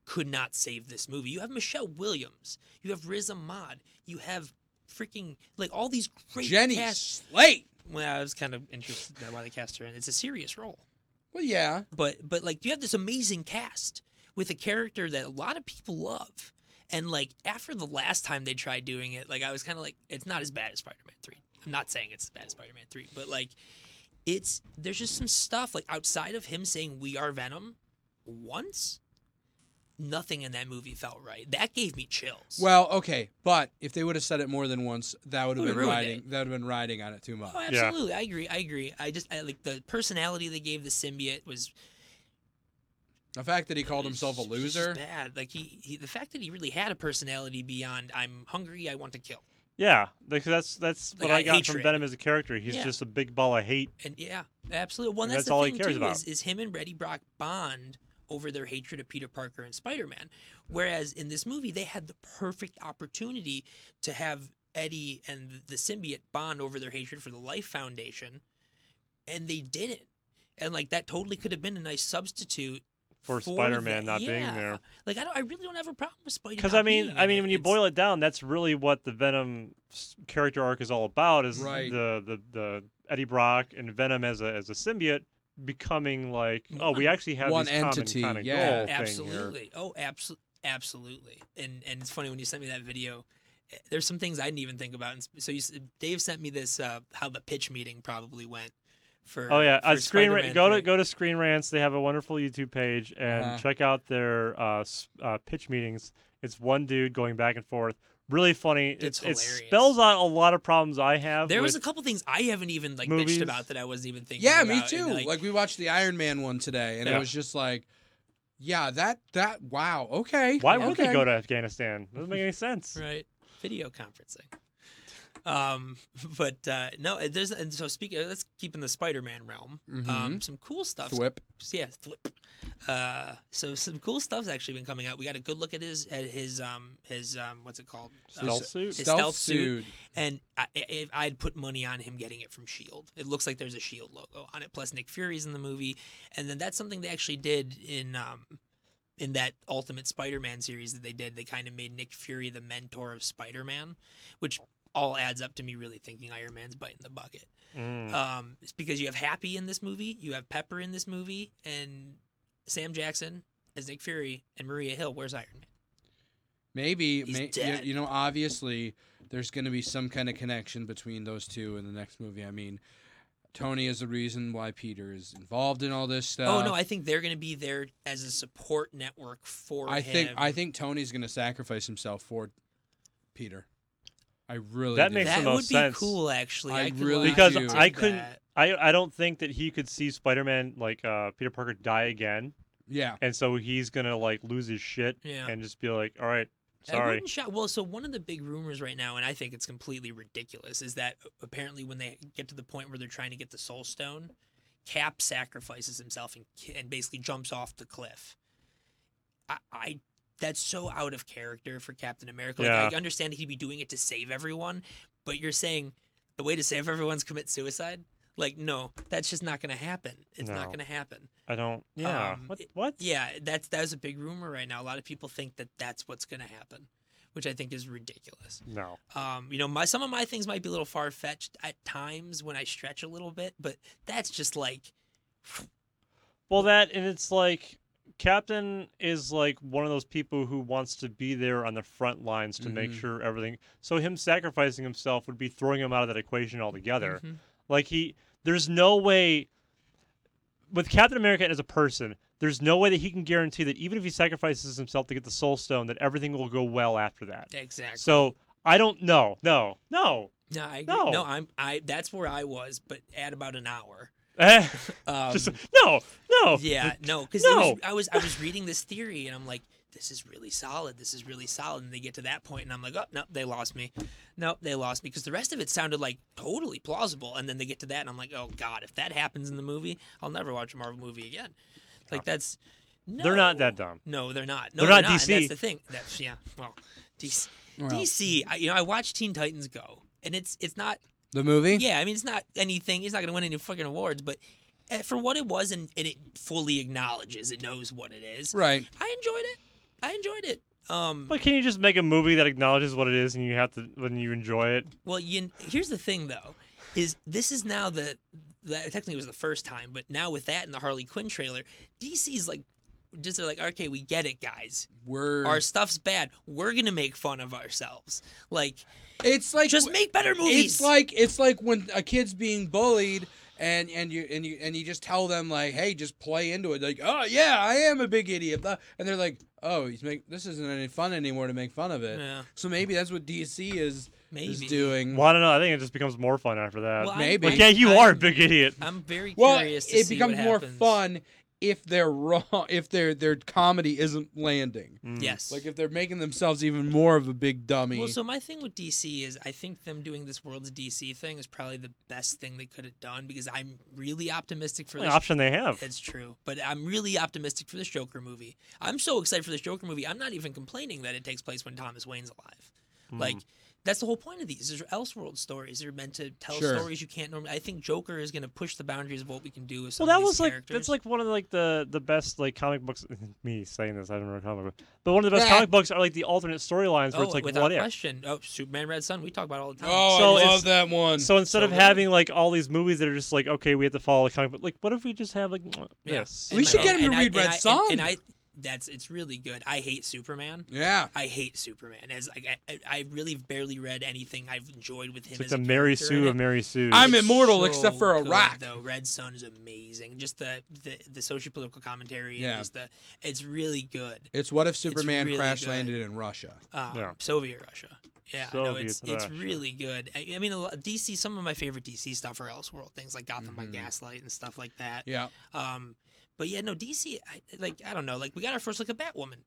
Speaker 2: could not save this movie. You have Michelle Williams. You have Riz Ahmed. You have freaking like all these great
Speaker 1: Jenny
Speaker 2: cast.
Speaker 1: Slate.
Speaker 2: Well, I was kind of interested in why they cast her in. It's a serious role
Speaker 1: Well, yeah.
Speaker 2: but but like you have this amazing cast with a character that a lot of people love and like after the last time they tried doing it like i was kind of like it's not as bad as spider-man 3 i'm not saying it's as bad as spider-man 3 but like it's there's just some stuff like outside of him saying we are venom once nothing in that movie felt right that gave me chills
Speaker 1: Well, okay, but if they would have said it more than once, that would have been
Speaker 2: ruined
Speaker 1: riding. That would have been riding on it too much.
Speaker 2: oh absolutely i agree i agree i just I, like the personality they gave the symbiote was
Speaker 1: The fact that he called himself a loser.
Speaker 2: bad. Like he, he, the fact that he really had a personality beyond "I'm hungry, I want to kill,"
Speaker 3: Yeah, like, that's that's
Speaker 2: Like,
Speaker 3: what I
Speaker 2: I-
Speaker 3: got from. Venom as a character. He's
Speaker 2: Yeah.
Speaker 3: just a big ball of hate.
Speaker 2: and yeah, absolutely. Well,
Speaker 3: And
Speaker 2: that's,
Speaker 3: that's
Speaker 2: the
Speaker 3: all he
Speaker 2: thing
Speaker 3: cares
Speaker 2: too
Speaker 3: about.
Speaker 2: is, is him and Eddie Brock bond over their hatred of Peter Parker and Spider-Man. Whereas in this movie, they had the perfect opportunity to have Eddie and the symbiote bond over their hatred for the Life Foundation, and they didn't. And like that totally could have been a nice substitute
Speaker 3: For
Speaker 2: for
Speaker 3: Spider-Man
Speaker 2: that.
Speaker 3: not being there.
Speaker 2: Like I don't, I really don't have a problem with Spider.
Speaker 3: Man.
Speaker 2: Because
Speaker 3: I mean,
Speaker 2: being
Speaker 3: I mean,
Speaker 2: it.
Speaker 3: when you
Speaker 2: It's-
Speaker 3: boil it down, that's really what the Venom character arc is all about. Is
Speaker 1: Right.
Speaker 3: the, the the Eddie Brock and Venom as a as a symbiote becoming like, oh, we actually have
Speaker 1: one
Speaker 3: these common
Speaker 1: entity,
Speaker 3: kind of
Speaker 1: yeah.
Speaker 3: goal thing here.
Speaker 2: absolutely oh absolutely absolutely and and it's funny when you sent me that video eh, there's some things i didn't even think about and so you s- dave sent me this uh how the pitch meeting probably went for
Speaker 3: Oh yeah,
Speaker 2: for
Speaker 3: uh, Screen Ra- go to go to Screen Rants. They have a wonderful YouTube page and
Speaker 1: Uh-huh.
Speaker 3: check out their uh, uh, pitch meetings. It's one dude going back and forth. Really funny.
Speaker 2: It's
Speaker 3: it, it spells out a lot of problems I have.
Speaker 2: there was a couple things i haven't even like
Speaker 3: movies.
Speaker 2: bitched about that i wasn't even thinking about.
Speaker 1: Yeah, me
Speaker 2: about, and,
Speaker 1: too.
Speaker 2: like,
Speaker 1: Like, we watched the Iron Man one today, and
Speaker 3: Yeah.
Speaker 1: it was just like, yeah, that that wow, okay.
Speaker 3: Why would
Speaker 1: okay.
Speaker 3: they go to Afghanistan? Doesn't make any sense.
Speaker 2: right video conferencing Um, but uh, no, it- there's and so speaking. Let's keep in the Spider-Man realm. Um,
Speaker 1: Mhm.
Speaker 2: some cool stuff.
Speaker 1: Thwip.
Speaker 2: Yeah, Thwip. Uh, so some cool stuff's actually been coming out. We got a good look at his at his um his um what's it called
Speaker 3: Stealth
Speaker 2: Uh,
Speaker 3: suit?
Speaker 2: his
Speaker 1: Stealth
Speaker 2: stealth suit.
Speaker 1: suit.
Speaker 2: And I, I, I'd put money on him getting it from Shield. It looks like there's a Shield logo on it. Plus Nick Fury's in the movie, and then that's something they actually did in um in that Ultimate Spider-Man series that they did. They kind of made Nick Fury the mentor of Spider-Man, which all adds up to me really thinking Iron Man's biting the bucket.
Speaker 3: Mm.
Speaker 2: Um, it's because you have Happy in this movie, you have Pepper in this movie, and Sam Jackson as Nick Fury and Maria Hill. Where's Iron Man?
Speaker 1: Maybe, may, you, you know, obviously, there's going to be some kind of connection between those two in the next movie. I mean, Tony is the reason why Peter is involved in all this stuff.
Speaker 2: oh no, I think they're going to be there as a support network for
Speaker 1: I
Speaker 2: him.
Speaker 1: think I think Tony's going to sacrifice himself for Peter. I really
Speaker 3: That
Speaker 1: do.
Speaker 3: makes
Speaker 2: that
Speaker 3: the most sense.
Speaker 2: That would be cool. Actually,
Speaker 1: I
Speaker 2: I,
Speaker 1: really
Speaker 3: because
Speaker 1: do.
Speaker 3: I couldn't,
Speaker 2: that.
Speaker 3: I I don't think that he could see Spider-Man like uh, Peter Parker die again,
Speaker 1: yeah.
Speaker 3: and so he's gonna like lose his shit
Speaker 2: Yeah.
Speaker 3: and just be like, all right, sorry.
Speaker 2: wouldn't Well, so one of the big rumors right now, and I think it's completely ridiculous, is that apparently when they get to the point where they're trying to get the Soul Stone, Cap sacrifices himself and, and basically jumps off the cliff. I, I that's so out of character for Captain America. Like,
Speaker 3: Yeah.
Speaker 2: I understand he'd be doing it to save everyone, but you're saying the way to save everyone's commit suicide. Like, no, that's just not going to happen. It's not going to happen.
Speaker 3: I don't. Yeah.
Speaker 2: Um,
Speaker 3: what? What?
Speaker 2: Yeah, that's that was a big rumor right now. A lot of people think that that's what's going to happen, which I think is ridiculous.
Speaker 3: No.
Speaker 2: Um, you know, my some of my things might be a little far fetched at times when I stretch a little bit, but that's just like,
Speaker 3: Well, that and it's like Captain is like one of those people who wants to be there on the front lines to make
Speaker 1: Mhm.
Speaker 3: sure everything. So him sacrificing himself would be throwing him out of that equation altogether.
Speaker 2: Mhm.
Speaker 3: Like he, there's no way with Captain America as a person. There's no way that he can guarantee that even if he sacrifices himself to get the Soul Stone, that everything will go well after that.
Speaker 2: exactly.
Speaker 3: So I don't know. No, no.
Speaker 2: no, I
Speaker 3: no.
Speaker 2: no, I'm I. That's where I was, but at about an hour.
Speaker 3: Eh,
Speaker 2: Um,
Speaker 3: Just no, no.
Speaker 2: Yeah, no, because
Speaker 3: No.
Speaker 2: I was I was reading this theory and I'm like, this is really solid. This is really solid. And they get to that point and I'm like, oh no, they lost me. No, they lost me because the rest of it sounded like totally plausible. And then they get to that and I'm like, oh god, if that happens in the movie, I'll never watch a Marvel movie again. Like that's no.
Speaker 3: They're not that dumb.
Speaker 2: No, they're not. No,
Speaker 3: They're not
Speaker 2: and
Speaker 3: DC.
Speaker 2: that's the thing. That's yeah. Well, DC.
Speaker 1: Well.
Speaker 2: DC. I, you know, I watched Teen Titans Go, and it's it's not
Speaker 1: The movie?
Speaker 2: yeah, I mean, it's not anything. It's not going to win any fucking awards, but uh, for what it was, and, and it fully acknowledges, it knows what it is.
Speaker 1: Right.
Speaker 2: I enjoyed it. I enjoyed it. Um,
Speaker 3: But can you just make a movie that acknowledges what it is and you have to when you enjoy it?
Speaker 2: well, you, here's the thing, though, is this is now the that technically was the first time, but now with that and the Harley Quinn trailer, DC's like. Just they're like, okay, we get it, guys.
Speaker 1: We're
Speaker 2: Our stuff's bad. We're gonna make fun of ourselves. Like,
Speaker 1: it's like
Speaker 2: just make better movies.
Speaker 1: It's like it's like when a kid's being bullied and and you and you and you just tell them like, hey, just play into it. Like, oh yeah, I am a big idiot, and they're like, oh, he's make this isn't any fun anymore to make fun of it.
Speaker 2: Yeah.
Speaker 1: So maybe that's what DC is is doing.
Speaker 3: Well, I don't know. I think it just becomes more fun after that.
Speaker 2: Well,
Speaker 1: Maybe.
Speaker 3: like, yeah, you are a
Speaker 2: I'm-
Speaker 3: big idiot.
Speaker 2: I'm very
Speaker 1: Well,
Speaker 2: curious to
Speaker 1: it
Speaker 2: see
Speaker 1: becomes
Speaker 2: what
Speaker 1: more
Speaker 2: happens.
Speaker 1: fun if they're wrong, if their their comedy isn't landing.
Speaker 3: Mm.
Speaker 2: Yes.
Speaker 1: Like if they're making themselves even more of a big dummy.
Speaker 2: Well, so my thing with DC is I think them doing this World's DC thing is probably the best thing they could have done because I'm really optimistic for
Speaker 3: The option they have.
Speaker 2: It's true, but I'm really optimistic for this Joker movie. I'm so excited for this Joker movie. I'm not even complaining that it takes place when Thomas Wayne's alive.
Speaker 3: Hmm.
Speaker 2: Like that's the whole point of these. These are Elseworld stories. They're meant to tell
Speaker 1: Sure.
Speaker 2: stories you can't normally. I think Joker is going to push the boundaries of what we can do with
Speaker 3: Well,
Speaker 2: some
Speaker 3: that
Speaker 2: of these
Speaker 3: was like that's like one of the, like the the best like comic books. Me saying this, I don't remember comic book, but one of the best
Speaker 1: Yeah.
Speaker 3: comic books are like the alternate storylines where
Speaker 2: oh,
Speaker 3: it's like
Speaker 2: without
Speaker 3: what if.
Speaker 2: question. Oh, Superman Red Sun. We talk about it all the time.
Speaker 1: oh,
Speaker 3: So
Speaker 1: I love that one.
Speaker 3: So instead
Speaker 2: So
Speaker 3: of
Speaker 2: good.
Speaker 3: having like all these movies that are just like okay, we have to follow a comic book. Like, what if we just have like
Speaker 2: Yeah.
Speaker 1: We
Speaker 2: And
Speaker 1: should
Speaker 2: I-
Speaker 1: get him to
Speaker 2: and I-
Speaker 1: read Red
Speaker 2: I- and-
Speaker 1: Son.
Speaker 2: And I, that's it's really good. I hate Superman.
Speaker 1: yeah.
Speaker 2: I hate Superman. As like I, I I really barely read anything I've enjoyed with him.
Speaker 3: It's
Speaker 2: as
Speaker 3: like
Speaker 2: a
Speaker 3: the Mary Sue of Mary Sue.
Speaker 1: I'm immortal
Speaker 2: so
Speaker 1: except for a
Speaker 2: good,
Speaker 1: rock.
Speaker 2: Though Red Sun is amazing. Just the the, the social political commentary.
Speaker 1: Yeah.
Speaker 2: And just the it's really good.
Speaker 1: It's what if Superman
Speaker 2: really
Speaker 1: crash
Speaker 2: good.
Speaker 1: landed in Russia?
Speaker 2: Um,
Speaker 3: Yeah.
Speaker 2: Soviet Russia. Yeah, no, it's
Speaker 3: Soviet
Speaker 2: it's really good. I, I mean, a lot, DC. Some of my favorite DC stuff are Elseworld things like Gotham by
Speaker 1: Mhm.
Speaker 2: Gaslight and stuff like that.
Speaker 1: Yeah.
Speaker 2: Um, but yeah, no DC. I, like I don't know. Like we got our first look at Batwoman.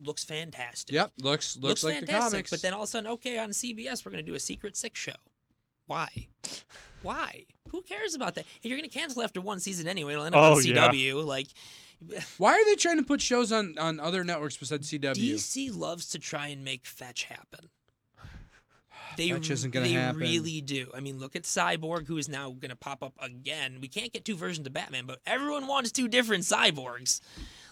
Speaker 2: looks fantastic.
Speaker 1: Yep, looks looks, like the
Speaker 2: fantastic,
Speaker 1: comics.
Speaker 2: But then all of a sudden, okay, on CBS we're gonna do a Secret Six show. Why? Why? Who cares about that? If you're gonna cancel after one season anyway, it'll end up
Speaker 3: Oh,
Speaker 2: on
Speaker 3: yeah.
Speaker 2: CW. Like
Speaker 1: Why are they trying to put shows on on other networks besides CW?
Speaker 2: DC loves to try and make fetch happen. They,
Speaker 1: Fetch isn't gonna
Speaker 2: they
Speaker 1: happen.
Speaker 2: really do. I mean, look at Cyborg, who is now going to pop up again. We can't get two versions of Batman, but everyone wants two different cyborgs.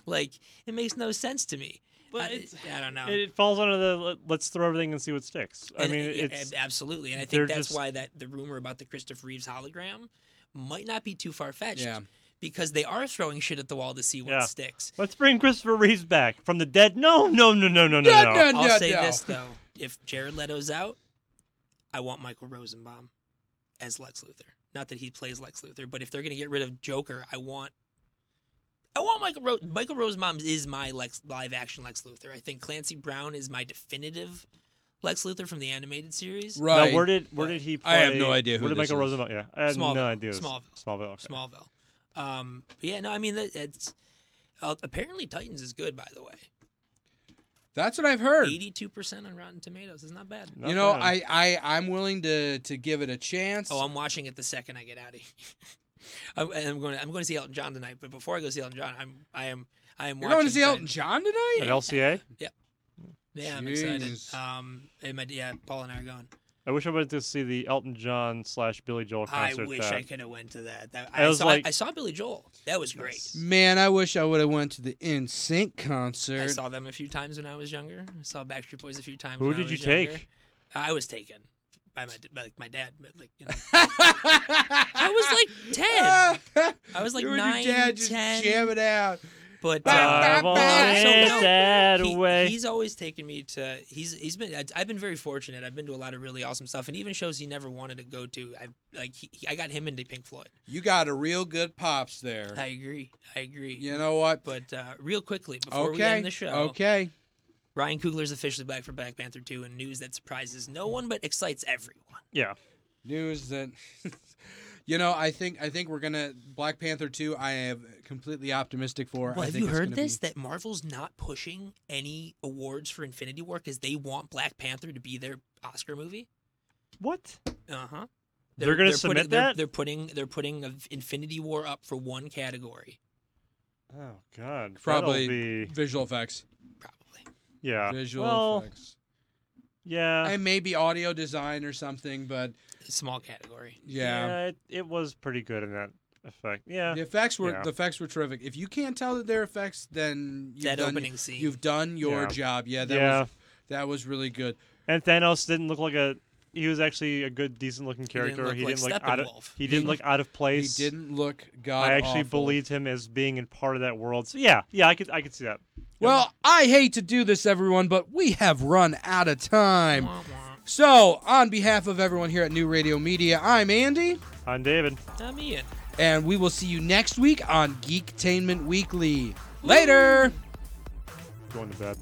Speaker 2: Like, it makes no sense to me.
Speaker 3: But
Speaker 2: I, I don't know.
Speaker 3: It, it falls under the let- let's throw everything and see what sticks. I
Speaker 2: And-
Speaker 3: mean,
Speaker 2: yeah,
Speaker 3: it's
Speaker 2: absolutely, and I think that's
Speaker 3: just-
Speaker 2: why that the rumor about the Christopher Reeves hologram might not be too far fetched.
Speaker 1: Yeah.
Speaker 2: Because they are throwing shit at the wall to see what
Speaker 3: Yeah.
Speaker 2: sticks.
Speaker 3: let's bring Christopher Reeves back from the dead. No, no, no, no, no, no, no.
Speaker 1: no,
Speaker 2: I'll
Speaker 1: no,
Speaker 2: say
Speaker 1: no.
Speaker 2: this though: if Jared Leto's out, I want Michael Rosenbaum as Lex Luthor. Not that he plays Lex Luthor, but if they're gonna get rid of Joker, I want. I want Michael Ro- Michael Rosenbaum is my Lex live action Lex Luthor. I think Clancy Brown is my definitive Lex Luthor from the animated series.
Speaker 1: Right.
Speaker 3: Now, where did where did he? Play?
Speaker 1: I have no idea who
Speaker 3: Where did Michael
Speaker 1: is.
Speaker 3: Rosenbaum? Yeah, I had
Speaker 2: Smallville.
Speaker 3: no idea.
Speaker 2: Smallville.
Speaker 3: Smallville. okay.
Speaker 2: Smallville. Um, but yeah, no, I mean it's uh, apparently Titans is good by the way.
Speaker 1: That's what I've heard.
Speaker 2: Eighty-two percent on Rotten Tomatoes is not bad.
Speaker 3: Not
Speaker 1: you know,
Speaker 3: bad.
Speaker 1: I, I I'm willing to to give it a chance.
Speaker 2: Oh, I'm watching it the second I get out of here. I'm, I'm going. To, I'm going to see Elton John tonight. But before I go see Elton John, I'm. I am. I am.
Speaker 1: You're
Speaker 2: watching
Speaker 1: going to see Elton John tonight?
Speaker 3: At LCA.
Speaker 2: Yeah, yeah, I'm excited. Um, and my, yeah, Paul and I are going.
Speaker 3: I wish I went to see the Elton John slash Billy Joel concert.
Speaker 2: I
Speaker 3: concert.
Speaker 2: wish
Speaker 3: that,
Speaker 2: I could have went to that. that
Speaker 3: I
Speaker 2: I,
Speaker 3: was
Speaker 2: saw.
Speaker 3: like-
Speaker 2: I saw Billy Joel. That was great.
Speaker 1: Man, I wish I would have went to the NSYNC concert.
Speaker 2: I saw them a few times when I was younger. I saw Backstreet Boys a few times.
Speaker 3: Who
Speaker 2: when I
Speaker 3: did you
Speaker 2: younger.
Speaker 3: take?
Speaker 2: I was taken by my by like my dad. But like you know, I was like ten. I was like
Speaker 1: you
Speaker 2: nine,
Speaker 1: your dad just
Speaker 2: 10.
Speaker 1: jam it out.
Speaker 2: But
Speaker 1: Bah,
Speaker 3: I
Speaker 2: uh,
Speaker 1: bah,
Speaker 3: won't
Speaker 2: so, no,
Speaker 3: that
Speaker 2: he-
Speaker 3: away.
Speaker 2: he's always taken me to. He's he's been. I've been very fortunate. I've been to a lot of really awesome stuff, and even shows he never wanted to go to. I like. He, he- I got him into Pink Floyd.
Speaker 1: You got a real good pops there.
Speaker 2: I agree. I agree.
Speaker 1: You know what?
Speaker 2: But uh, real quickly before we
Speaker 1: okay.
Speaker 2: end the show,
Speaker 1: Okay.
Speaker 2: Ryan Coogler's officially back for Black Panther 2 and news that surprises no one but excites everyone.
Speaker 3: Yeah.
Speaker 1: News that You know, I think I think we're gonna Black Panther two. I am completely optimistic for.
Speaker 2: Well,
Speaker 1: I
Speaker 2: have
Speaker 1: think
Speaker 2: you
Speaker 1: it's
Speaker 2: heard this?
Speaker 1: be-
Speaker 2: That Marvel's not pushing any awards for Infinity War because they want Black Panther to be their Oscar movie.
Speaker 3: What?
Speaker 2: Uh huh.
Speaker 3: They're gonna
Speaker 2: putting,
Speaker 3: submit
Speaker 2: they're,
Speaker 3: that?
Speaker 2: They're putting they're putting Infinity War up for one category.
Speaker 3: Oh God.
Speaker 1: Probably
Speaker 3: be
Speaker 1: visual effects.
Speaker 2: Probably.
Speaker 3: yeah.
Speaker 1: Visual
Speaker 3: well,
Speaker 1: effects.
Speaker 3: yeah.
Speaker 1: and maybe audio design or something, but
Speaker 2: A small category.
Speaker 1: yeah.
Speaker 3: it, it was pretty good in that effect. Yeah.
Speaker 1: The effects were
Speaker 3: Yeah.
Speaker 1: the effects were terrific. If you can't tell that they're effects, then you've
Speaker 2: That
Speaker 1: done,
Speaker 2: opening scene.
Speaker 1: You've done your
Speaker 3: Yeah.
Speaker 1: job. Yeah, that
Speaker 3: Yeah.
Speaker 1: was that was really good.
Speaker 3: And Thanos didn't look like a. He was actually a good, decent looking
Speaker 2: didn't
Speaker 3: character.
Speaker 2: look
Speaker 3: He
Speaker 2: like
Speaker 3: didn't look out of.
Speaker 2: Steppenwolf.
Speaker 3: He didn't look out of place.
Speaker 1: He didn't look god.
Speaker 3: I actually
Speaker 1: awful.
Speaker 3: believed him as being in part of that world. So yeah, yeah, I could, I could see that.
Speaker 1: Well, I hate to do this, everyone, but we have run out of time. So, on behalf of everyone here at New Radio Media, I'm Andy,
Speaker 3: I'm David.
Speaker 2: I'm Ian.
Speaker 1: and we will see you next week on Geektainment Weekly. Later.
Speaker 3: Going to bed.